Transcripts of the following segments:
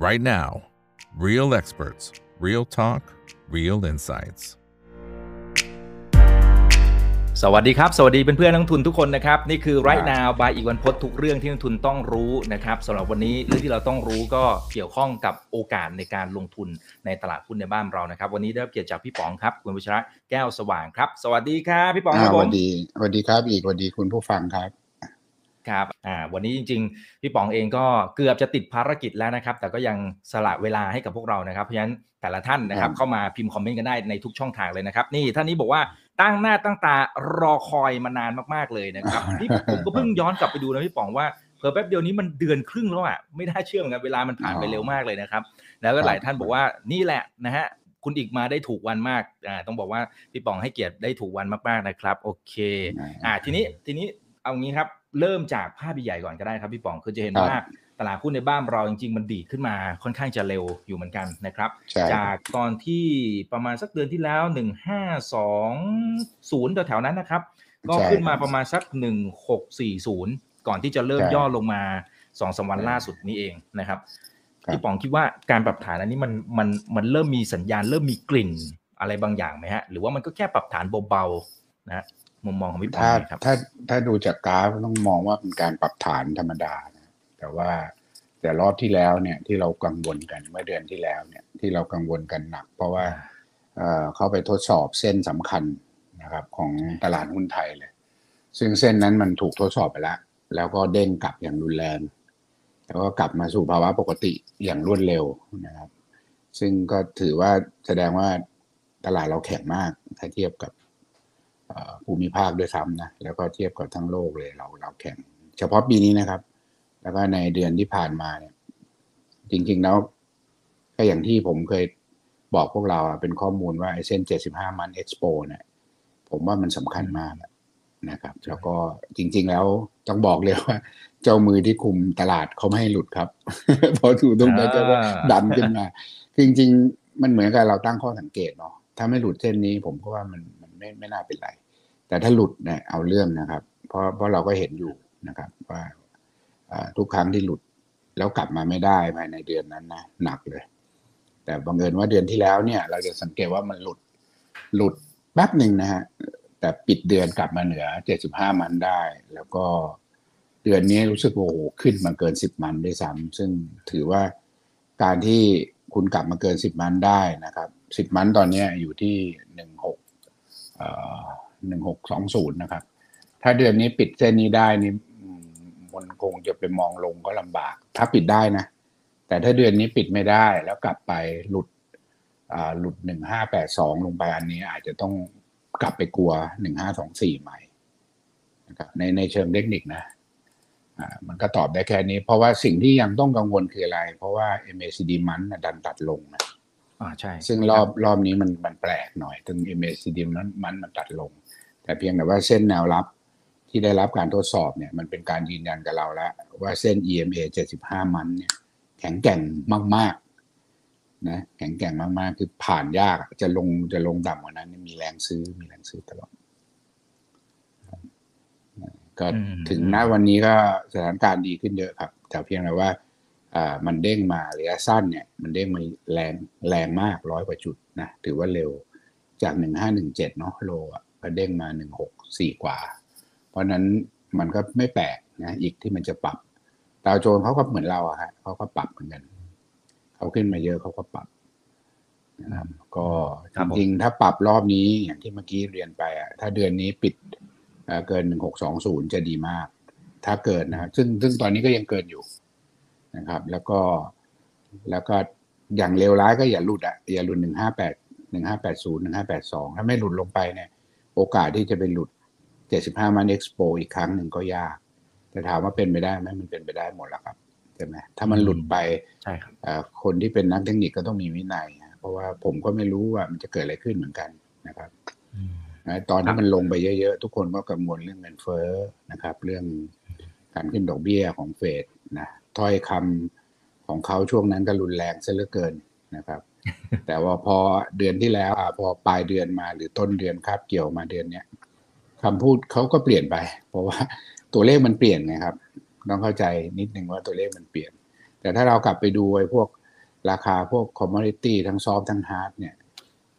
right now. Real experts, real talk, real insights. สวัสดีครับ สวัสดีเพื่อนๆนักลงทุนทุกคนนะครับ นี่คือไรนาวบายอีกวันพดทุกเรื่องที่นักลงทุนต้องรู้นะครับสำหรับวันนี้เรื่องที่เราต้องรู้ก็เกี่ยวข้องกับโอกาสในการลงทุนในตลาดหุ้นในบ้านเรานะครับ วันนี้ได้รับเกียรติจากพี่ป๋องครับ คุณวิชระแก้วสว่างครับ สวัสดีครับพี่ป๋องครับสผวัมสดีสวัสดีครับอีกสวัสดีคุณผู้ฟังครับ ครับอ่าวันนี้จริง ๆ พี่ป๋องเองก็เกือบจะติดภารกิจแล้วนะครับ แต่ก็ยังสละเวลาให้กับพวกเรานะครับ เพราะฉะนั้นแต่ละท่านนะครับครับเข้ามาพิมพ์คอมเมนต์กันได้ในทุกช่องทางเลยนะครับ นี่ท่านนี้บอกว่าตั้งหน้าตั้งตารอคอยมานานมากๆเลยนะครับนี่ผมก็เพิ่งย้อนกลับไปดูนะพี่ป๋องว่าเพิ่แป๊บเดียวนี้มันเดือนครึ่งแล้วอะไม่น่าเชื่อเหมือนกันเวลามันผ่านไปเร็วมากเลยนะครับ แล้วก็หลายท่านบอกว่านี่แหละนะฮะคุณอีกมาได้ถูกวันมากอ่าต้องบอกว่าพี่ป๋องให้เกียรติได้ถูกวันมากๆนะครับ โอเค อ่าทีนี้ทีนี้เอางี้ครับ เริ่มจากภาพใหญ่ก่อนก็ได้ครับพี่ป๋องคือจะเห็นครับว่าตลาดหุ้นในบ้านเราจริงๆมันดีดขึ้นมาค่อนข้างจะเร็วอยู่เหมือนกันนะครับใช่จากตอนที่ประมาณสักเดือนที่แล้ว 1520แถวๆนั้นนะครับ ก็ใช่ขึ้นมาประมาณสัก 1640 ก่อนที่จะเริ่มใช่ย่อลงมาสองสามวันล่าสุดนี้เองนะครับครับพี่ป๋องคิดว่าการปรับฐานอันนี้มันมันมันเริ่มมีสัญญาณเริ่มมีกลิ่นอะไรบางอย่างไหมฮะ หรือว่ามันก็แค่ปรับฐานเบาๆนะฮะ มุมมองของพี่ป๋องถ้าหน่อยครับ ถ้าถ้าดูจากกราฟต้องมองว่าเป็นการปรับฐานธรรมดานะแต่ว่าแต่รอบที่แล้วเนี่ยที่เรากังวลกันเมื่อเดือนที่แล้วเนี่ยที่เรากังวลกันหนัก เพราะว่าเอ่อเข้าไปทดสอบเส้นสำคัญนะครับของตลาดหุ้นไทยเลย ซึ่งเส้นนั้นมันถูกทดสอบไปแล้ว แล้วก็เด้งกลับอย่างรุนแรง แล้วก็กลับมาสู่ภาวะปกติอย่างรวดเร็วนะครับ ซึ่งก็ถือว่าแสดงว่าตลาดเราแข็งมากถ้าเทียบกับเอ่อ ภูมิภาคด้วยซ้ำนะแล้วก็เทียบกับทั้งโลกเลยเราเราแข็งเฉพาะปีนี้นะครับ แล้วก็ในเดือนที่ผ่านมาเนี่ย จริงๆแล้วก็อย่างที่ผมเคยบอกพวกเราอะเป็นข้อมูลว่าไอ้เส้น 75 มันเอ็กซ์โปเนี่ยผมว่ามันสำคัญมากอะนะครับ แล้วก็จริง ๆ แล้วต้องบอกเลยว่า เจ้ามือที่คุมตลาดเขาไม่ให้หลุดครับพอถูกตรงนั้นก็อ่าดันขึ้นมาคือจริง ๆ มันเหมือนกับเราตั้งข้อสังเกตเนาะถ้าไม่หลุดเส้นนี้ ผมก็ว่ามันมัน ไม่ไม่น่าเป็นไร แต่ถ้าหลุดเนี่ยเอาเรื่องนะครับ เพราะเพราะเราก็เห็นอยู่นะครับ ว่าทุกครั้งที่หลุดแล้วกลับมาไม่ได้ภายในเดือนนั้นนะหนักเลย แต่บังเอิญว่าเดือนที่แล้วเนี่ย เราจะสังเกตว่ามันหลุดหลุดแป๊บหนึ่งนะฮะแต่ปิดเดือนกลับมาเหนือ75มันได้ แล้วก็เดือนนี้รู้สึกโอ้โหขึ้นมาเกิน10มันด้วยซ้ำซึ่งถือว่าการที่คุณกลับมาเกิน10มันได้นะครับ10มันตอนนี้อยู่ที่หนึ่งหก 16เอ่อ1620นะครับ ถ้าเดือนนี้ปิดเส้นนี้ได้นี่มันคงจะไปมองลงก็ลำบาก ถ้าปิดได้นะ แต่ถ้าเดือนนี้ปิดไม่ได้แล้วกลับไปหลุดหลุดหนึ่งห้าแปดสองลงไปอันนี้อาจจะต้องกลับไปกลัวหนึ่งห้าสองสี่ใหม่นะครับในในเชิงเทคนิคนะมันก็ตอบได้แค่นี้ เพราะว่าสิ่งที่ยังต้องกังวลคืออะไร เพราะว่า MACD มันดันตัดลงนะ อ่าใช่ ซึ่งรอบรอบนี้มันมันแปลกหน่อยถึง MACD มันมันมันตัดลง แต่เพียงแต่ว่าเส้นแนวรับที่ได้รับการทดสอบเนี่ยมันเป็นการยืนยันกับเราแล้วว่าเส้น EMA 75 มันเนี่ยแข็งแกร่งมากๆนะแข็งแกร่งมากๆ คือผ่านยากอะจะลงจะลงต่ำกว่านั้นเนี่ยมีแรงซื้อมีแรงซื้อตลอดก็อืมถึงณวันนี้ก็สถานการณ์ดีขึ้นเยอะครับ แต่เพียงแต่ว่าอ่า มันเด้งมาระยะสั้นเนี่ยมันเด้งมาแรงแรงมากร้อยกว่าจุดนะถือว่าเร็วจากหนึ่งห้าหนึ่งเจ็ดเนาะโลอะก็เด้งมาหนึ่งหกสี่กว่า เพราะนั้นมันก็ไม่แปลกนะอีกที่มันจะปรับดาวโจนส์เขาก็เหมือนเราอะฮะเขาก็ปรับเหมือนกันเขาขึ้นมาเยอะเขาก็ปรับนะครับก็จริงถ้าปรับรอบนี้อย่างที่เมื่อกี้เรียนไปอะถ้าเดือนนี้ปิดเกินหนึ่งหกสองศูนย์จะดีมาก ถ้าเกินนะซึ่งซึ่งตอนนี้ก็ยังเกินอยู่ นะครับ แล้วก็แล้วก็อย่างเลวร้ายก็อย่าหลุดอะอย่าหลุดหนึ่งห้าแปดหนึ่งห้าแปดศูนย์หนึ่งห้าแปดสองถ้าไม่หลุดลงไปเนี่ย โอกาสที่จะไปหลุดเจ็ดสิบห้ามันเอ็กซ์โปอีกครั้งหนึ่งก็ยาก แต่ถามว่าเป็นไปได้ไหมมันเป็นไปได้หมดแล้วครับใช่ไหมถ้ามันหลุดไปใช่ครับเอ่อคนที่เป็นนักเทคนิคก็ต้องมีวินัยนะเพราะว่าผมก็ไม่รู้ว่ามันจะเกิดอะไรขึ้นเหมือนกันนะครับอืมนะตอนครัที่บมันลงไปเยอะๆ ทุกคนก็กังวลเรื่องเงินเฟ้อนะครับ เรื่องการขึ้นดอกเบี้ยของเฟดนะ ถ้อยคำของเขาช่วงนั้นก็รุนแรงซะเหลือเกินนะครับ แต่ว่าพอเดือนที่แล้วอพอปลายเดือนมาหรือต้นเดือนคาบเกี่ยวมาเดือนเนี้ยคำพูดเขาก็เปลี่ยนไป เพราะว่าตัวเลขมันเปลี่ยนไงครับ ต้องเข้าใจนิดนึงว่าตัวเลขมันเปลี่ยน แต่ถ้าเรากลับไปดูไอ้พวกราคาพวก commodity ทั้ง soft ทั้ง hard เนี่ย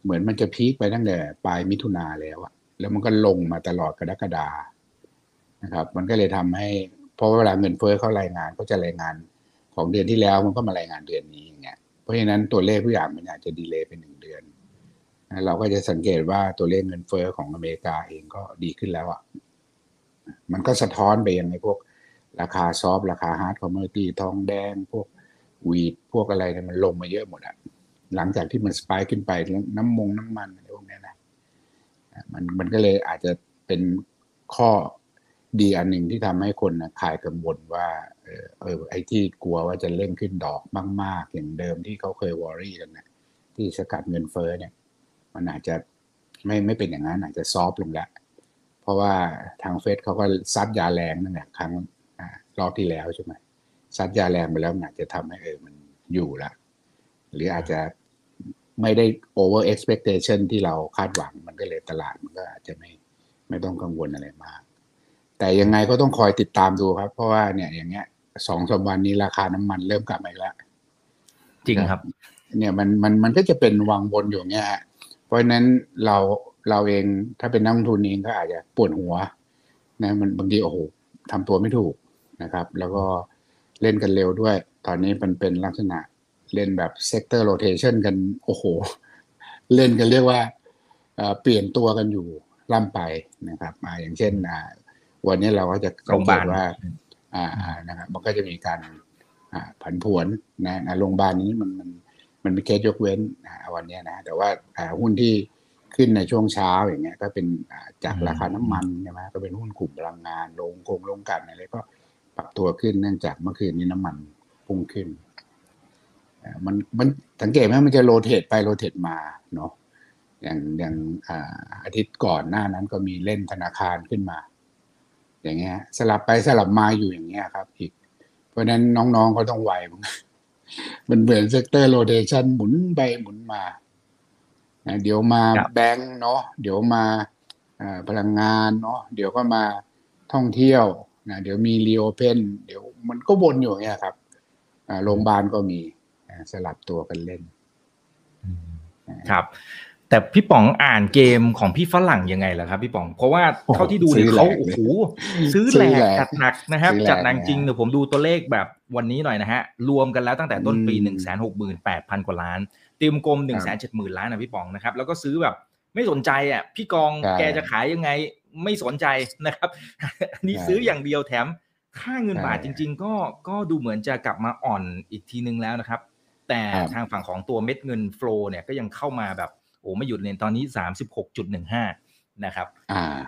เหมือนมันจะ peak ไปตั้งแต่ปลายมิถุนาแล้วอะแล้วมันก็ลงมาตลอดกรกฎานะครับ มันก็เลยทำให้ เพราะเวลาเงินเฟ้อเขารายงานก็จะรายงานของเดือนที่แล้วมันก็มารายงานเดือนนี้อย่างเงี้ยเพราะฉะนั้นตัวเลขทุกอย่างมันอาจจะ delay ไปหนึ่งเดือนเราก็จะสังเกตว่าตัวเลขเงินเฟ้อของอเมริกาเองก็ดีขึ้นแล้วอะมันก็สะท้อนไปยังไงพวกราคา soft ราคา hard commodity ทองแดง พวก wheat พวกอะไรเนี่ยมันลงมาเยอะหมดอะ หลังจากที่มัน spike ขึ้นไปน้ำมงน้ำมันอะไรพวกนี้นะมันมันก็เลยอาจจะเป็นข้อ ดีอันหนึ่งที่ทำให้คนนะคลายกังวลว่าเออเออไอ้ที่กลัวว่าจะเล่นขึ้นดอกมาก ๆ อย่างเดิมที่เขาเคยวอรี่กันนะที่สกัดเงินเฟ้อเนี่ย มันอาจจะไม่ไม่เป็นอย่างนั้นอาจจะซอฟลงแล้วเพราะว่าทางเฟดเขาก็ซัดยาแรงนั่นแหละครั้งรอบที่แล้วใช่ไหมซัดยาแรงไปแล้วอาจจะทำให้เออมันอยู่ละหรืออาจจะไม่ได้ over expectation ที่เราคาดหวังมันก็เลยตลาดมันก็อาจจะไม่ไม่ต้องกังวลอะไรมาก แต่ยังไงก็ต้องคอยติดตามดูครับ เพราะว่าเนี่ยอย่างเงี้ยสองสามวันนี้ราคาน้ำมันเริ่มกลับมาอีกแล้วจริงครับ เนี่ยมันมันมันก็จะเป็นวังบนอยู่เงี้ยเพราะฉะนั้นเราเราเองถ้าเป็นนักลงทุนเองก็อาจจะปวดหัว นะ มันบางทีโอ้โหทำตัวไม่ถูกนะครับ แล้วก็เล่นกันเร็วด้วย ตอนนี้มันเป็นลักษณะเล่นแบบ sector rotation กัน โอ้โห เล่นกันเรียกว่าเปลี่ยนตัวกันอยู่ล่ำไปนะครับมาอย่างเช่น วันนี้เราก็จะสังเกตว่า อ่านะครับมันก็จะมีการผันผวนนะโรงพยาบาลนี้มันมันมันมีเคสยกเว้นวันนี้นะแต่ว่าหุ้นที่ขึ้นในช่วงเช้าอย่างเงี้ย ก็เป็นจากราคาน้ำมันใช่ไหมก็เป็นหุ้นกลุ่มพลังงานโรงกงโรงกลั่นอะไรก็ปรับตัวขึ้นเนื่องจากเมื่อคืนนี้น้ำมันพุ่งขึ้นมันมันสังเกตไหมมันจะ rotate ไป rotate มาเนาะอย่างอย่างอาทิตย์ก่อนหน้านั้นก็มีเล่นธนาคารขึ้นมา อย่างเงี้ยสลับไปสลับมาอยู่อย่างเงี้ยครับ อีก เพราะนั้นน้องๆเขาต้องไวมันเหมือน sector rotation หมุนไปหมุนมาเดี๋ยวมาแบงก์เนาะเดี๋ยวมาพลังงานเนาะเดี๋ยวก็มาท่องเที่ยวนะเดี๋ยวมีรีโอเพนเดี๋ยวมันก็วนอยู่อย่างเงี้ยครับโรงพยาบาลก็มีสลับตัวกันเล่นครับ แต่พี่ป๋องอ่านเกมของพี่ฝรั่งยังไงล่ะครับพี่ป๋อง เพราะว่าเท่าที่ดูเนี่ยเขาโอ้โหซื้อแหลกจัดหนักนะครับจัดหนักจริงเดี๋ยวผมดูตัวเลขแบบวันนี้หน่อยนะฮะ รวมกันแล้วตั้งแต่ต้นปีหนึ่งแสนหกหมื่นแปดพันกว่าล้าน เตรียมกลมหนึ่งแสนเจ็ดหมื่นล้านนะพี่ป๋องนะครับ แล้วก็ซื้อแบบไม่สนใจอะพี่กองแกจะขายยังไงไม่สนใจนะครับนี่ซื้ออย่างเดียวแถมค่าเงินบาทจริง ๆ ก็ก็ดูเหมือนจะกลับมาอ่อนอีกทีนึงแล้วนะครับ แต่ทางฝั่งของตัวเม็ดเงินโฟลเนี่ยก็ยังเข้ามาแบบ โอ้ไม่หยุดเลยตอนนี้สามสิบหกจุดหนึ่งห้านะครับ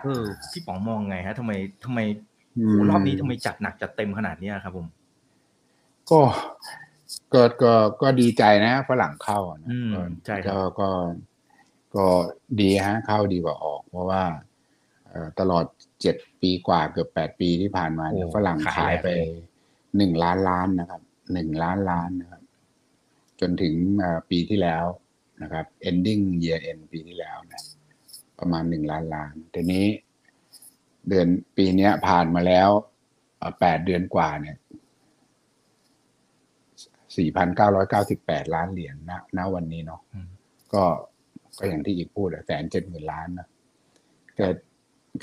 เออพี่ป๋องมองไงฮะทำไมทำไมโหรอบนี้ทำไมจัดหนักจัดเต็มขนาดนี้ครับผม ก็ก็ก็ก็ดีใจนะฝรั่งเข้านะใช่ครับก็ก็ดีฮะเข้าดีกว่าออก เพราะว่าตลอดเจ็ดปีกว่าเกือบแปดปีที่ผ่านมาเนี่ยฝรั่งขายไปหนึ่งล้านล้านนะครับหนึ่งล้านล้านนะครับ จนถึงปีที่แล้ว นะครับ ending year end ปีที่แล้วนะประมาณหนึ่งล้านล้านทีนี้ เดือนปีนี้ผ่านมาแล้วแปดเดือนกว่าเนี่ยสี่พันเก้าร้อยเก้าสิบแปดล้านเหรียญนะณวันนี้เนาะก็ก็อย่างที่อีกพูดแสนเจ็ดหมื่นล้านนะแต่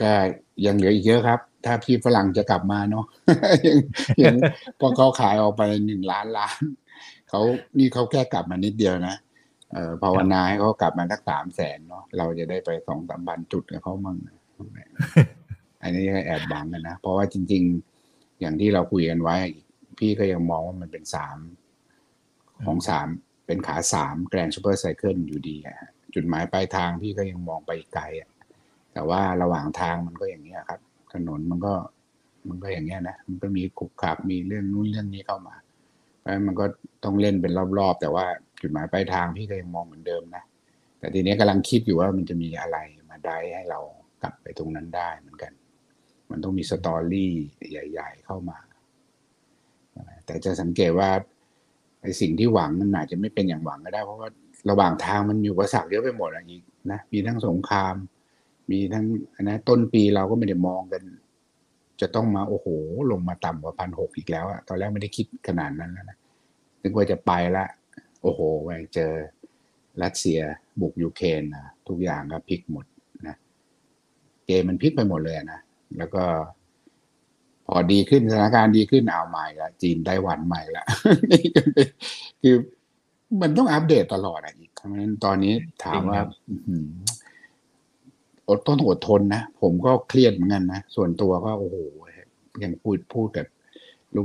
ก็ยังเหลืออีกเยอะครับ ถ้าพี่ฝรั่งจะกลับมาเนาะยังยังพอเขาขายออกไปหนึ่งล้านล้าน เขานี่เขาแค่กลับมานิดเดียวนะ เอ่อภาวนาให้เขากลับมาสักสามแสนเนาะเราจะได้ไปสองสามพันจุดกับเขามั่งอันนี้แอบบังกันนะ เพราะว่าจริง ๆ อย่างที่เราคุยกันไว้ พี่ก็ยังมองว่ามันเป็นสามของสามเป็นขาสามแกรนด์ซูเปอร์ไซเคิลอยู่ดีอะจุดหมายปลายทางพี่ก็ยังมองไปไกลอะแต่ว่าระหว่างทางมันก็อย่างนี้ครับ ถนนมันก็ มันก็อย่างเงี้ยนะมันก็มีขุกขับมีเรื่องนู้นเรื่องนี้เข้ามา เพราะมันก็ต้องเล่นเป็นรอบๆ แต่ว่าจุดหมายปลายทางพี่ก็ยังมองเหมือนเดิมนะ แต่ทีนี้กำลังคิดอยู่ว่ามันจะมีอะไรมาได้ให้เรากลับไปตรงนั้นได้เหมือนกัน มันต้องมีสตอรี่ใหญ่ ๆ เข้ามา แต่จะสังเกตว่าไอ้สิ่งที่หวังมันอาจจะไม่เป็นอย่างหวังก็ได้ เพราะว่าระหว่างทางมันอยู่ประสักเยอะไปหมดอะอีกนะมีทั้งสงคราม มีทั้งนะต้นปีเราก็ไม่ได้มองกัน จะต้องมาโอ้โห ลงมาต่ำกว่าพันหกอีกแล้วอะตอนแรกไม่ได้คิดขนาดนั้นแล้วนะนึกว่าจะไปละ โอ้โหแม่งเจอรัสเซียบุกยูเครนนะทุกอย่างก็พลิกหมดนะเกมมันพลิกไปหมดเลยนะแล้วก็ พอดีขึ้นสถานการณ์ดีขึ้นเอาใหม่ละจีนไต้หวันใหม่ละนี่ก็เป็นคือมันต้องอัปเดตตลอดอะอีกเพราะฉะนั้นตอนนี้ถามว่า อดต้องอดทนนะ ผมก็เครียดเหมือนกันนะ ส่วนตัวก็โอ้โหยังพูดพูดกับ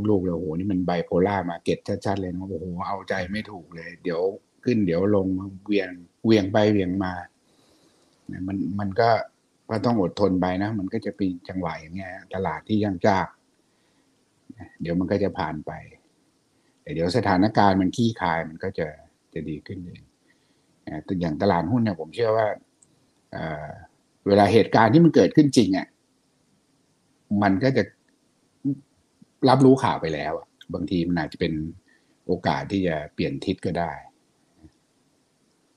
ลูกๆเลยโอ้โหนี่มันไบโพล่ามาเก็ตชัดๆเลยนะโอ้โหเอาใจไม่ถูกเลย เดี๋ยวขึ้นเดี๋ยวลงเวียงเวียงไปเวียงมามันมันก็ก็ต้องอดทนไปนะ มันก็จะเป็นจังหวะอย่างเงี้ย ตลาดที่ยังจากเดี๋ยวมันก็จะผ่านไปแต่เดี๋ยวสถานการณ์มันขี้คายมันก็จะจะดีขึ้นเองนะอย่างตลาดหุ้นเนี่ยผมเชื่อว่า เอ่อเวลาเหตุการณ์ที่มันเกิดขึ้นจริงอะมันก็จะรับรู้ข่าวไปแล้วอะบางทีมันอาจจะเป็นโอกาสที่จะเปลี่ยนทิศก็ได้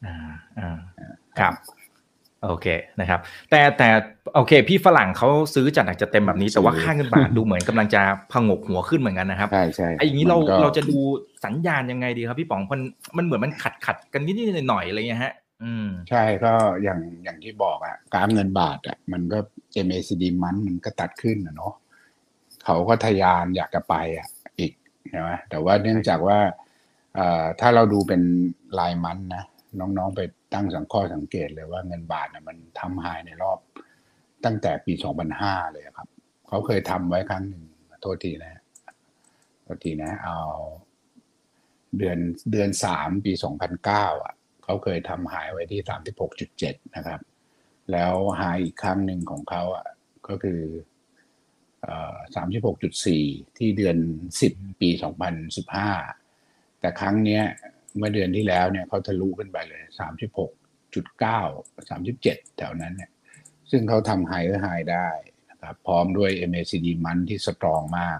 อ่าอ่าครับ โอเคนะครับ แต่แต่โอเค พี่ฝรั่งเขาซื้อจัดหนักจะเต็มแบบนี้แต่ว่าซื้อค่าเงินบาทดูเหมือนกำลังจะพงกหัวขึ้นเหมือนกันนะครับใช่ใช่ไอ้อย่างนี้เรามันก็เราจะดูสัญญาณยังไงดีครับพี่ป๋องมันมันเหมือนมันขัดขัดกันนิดๆหน่อยๆอะไรเงี้ยฮะ อืมใช่ก็อย่างอย่างที่บอกอะกราฟเงินบาทอะมันก็ MACD มันมันก็ตัดขึ้นอะเนาะเขาก็ทะยานอยากจะไปอะอีกใช่ไหมแต่ว่าเนื่องจากว่าถ้าเราดูเป็นรายมันนะน้องๆไปตั้งสังข้อสังเกตเลยว่าเงินบาทนะมันทำไฮในรอบตั้งแต่ปี 2005 เลยครับ เขาเคยทำไว้ครั้งหนึ่งโทษทีนะโทษทีนะ เอา เดือนเดือนสามปี 2009 อะ เขาเคยทำหายไว้ที่36.7นะครับ แล้วหายอีกครั้งหนึ่งของเขาอะก็คือเอ่อ36.4ที่เดือน10ปี2015แต่ครั้งเนี้ยเมื่อเดือนที่แล้วเนี่ยเขาทะลุขึ้นไปเลย36.9 37แถวนั้นเนี่ยซึ่งเขาทำไฮเออร์ไฮได้นะครับพร้อมด้วย MACD มันที่สตรองมาก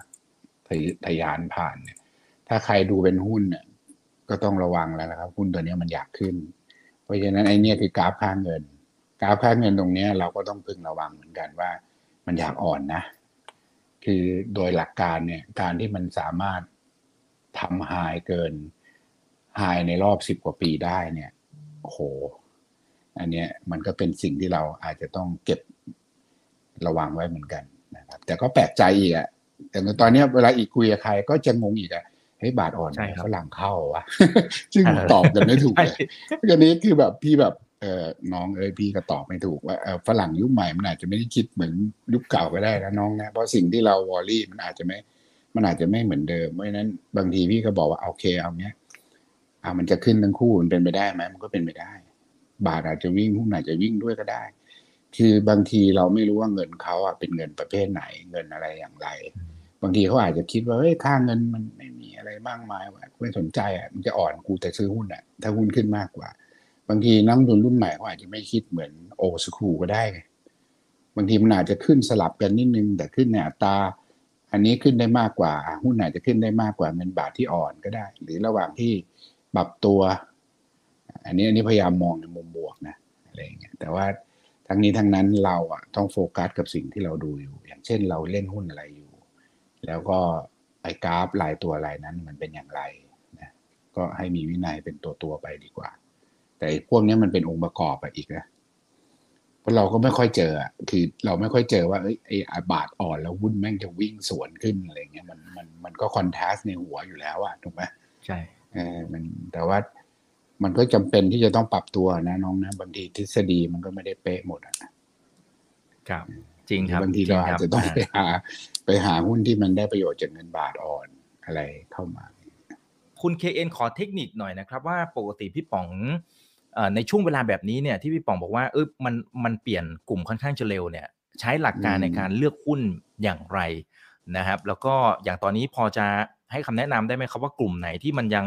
ทะยทะยานผ่านเนี่ยถ้าใครดูเป็นหุ้นเนี่ย ก็ต้องระวังแล้วนะครับหุ้นตัวนี้มันอยากขึ้น เพราะฉะนั้นไอ้เนี่ยคือกราฟค่าเงิน กราฟค่าเงินตรงนี้เราก็ต้องพึงระวังเหมือนกันว่า มันอยากอ่อนนะ คือโดยหลักการเนี่ยการที่มันสามารถทำไฮเกินไฮในรอบสิบกว่าปีได้เนี่ยโห อันเนี้ยมันก็เป็นสิ่งที่เราอาจจะต้องเก็บระวังไว้เหมือนกันนะครับ แต่ก็แปลกใจอีกอะแต่ตอนนี้เวลาอีกคุยกับใครก็จะงงอีกอะ เฮ้ยบาทอ่อนใช่ครับฝรั่งเข้าวะซึ่งเออตอบกันไม่ถูกใช่เลยอันนี้คือแบบพี่แบบเออน้องเอ้ยพี่ก็ตอบไม่ถูกว่าเออฝรั่งยุคใหม่มันอาจจะไม่ได้คิดเหมือนยุคเก่าก็ได้นะน้องนะเพราะสิ่งที่เราวอรี่มันอาจจะไม่ มันอาจจะไม่เหมือนเดิมเพราะฉะนั้นบางทีพี่ก็บอกว่าโอเคเอาเนี้ยอ่ามันจะขึ้นทั้งคู่มันเป็นไปได้ไหมมันก็เป็นไปได้ บาทอาจจะวิ่งหุ้นอาจจะวิ่งด้วยก็ได้ คือบางทีเราไม่รู้ว่าเงินเขาอะเป็นเงินประเภทไหนเงินอะไรอย่างไร บางทีเขาอาจจะคิดว่าเฮ้ยค่าเงินมันไม่มี อะไรมากมายว่ะไม่สนใจอะมันจะอ่อนกูแต่ซื้อหุ้นอะ ถ้าหุ้นขึ้นมากกว่า บางทีนักลงทุนรุ่นใหม่เขาอาจจะไม่คิดเหมือนโอสคูก็ได้ บางทีมันอาจจะขึ้นสลับกันนิดนึง แต่ขึ้นในอัตราอันนี้ขึ้นได้มากกว่า หุ้นอาจจะขึ้นได้มากกว่าเงินบาทที่อ่อนก็ได้ หรือระหว่างที่ปรับตัว อันนี้อันนี้พยายามมองในมุมบวกนะอะไรอย่างเงี้ยแต่ว่าทั้งนี้ทั้งนั้นเราอะต้องโฟกัสกับสิ่งที่เราดูอยู่ อย่างเช่นเราเล่นหุ้นอะไรอยู่ แล้วก็ ไอ้กราฟรายตัวอะไรนั้นมันเป็นอย่างไรนะก็ให้มีวินัยเป็นตัวตัวๆไปดีกว่า แต่ไอ้พวกเนี้ยมันเป็นองค์ประกอบอะอีกนะเพราะเราก็ไม่ค่อยเจออะคือเราไม่ค่อยเจอว่าเอ้ยไอ้บาทอ่อนแล้วหุ้นแม่งจะวิ่งสวนขึ้นอะไรเงี้ยมันมันมันก็คอนทราสในหัวอยู่แล้วอะถูกไหมใช่เออมันแต่ว่ามันก็จำเป็นที่จะต้องปรับตัวนะน้องนะบางทีทฤษฎีมันก็ไม่ได้เป๊ะหมดอะครับ จริงครับบางทีเราอาจจะต้องริไปงครับหา ไปหาหุ้นที่มันได้ประโยชน์จากเงินบาทอ่อนอะไรเข้ามา คุณเคเอ็นขอเทคนิคหน่อยนะครับว่าปกติพี่ป๋องเอ่อในช่วงเวลาแบบนี้เนี่ยที่พี่ป๋องบอกว่าเออมันมันเปลี่ยนกลุ่มค่อนข้างจะเร็วเนี่ย ใช้หลักการอืมในการเลือกหุ้นอย่างไรนะครับ แล้วก็อย่างตอนนี้พอจะให้คำแนะนำได้ไหมครับว่ากลุ่มไหนที่มันยัง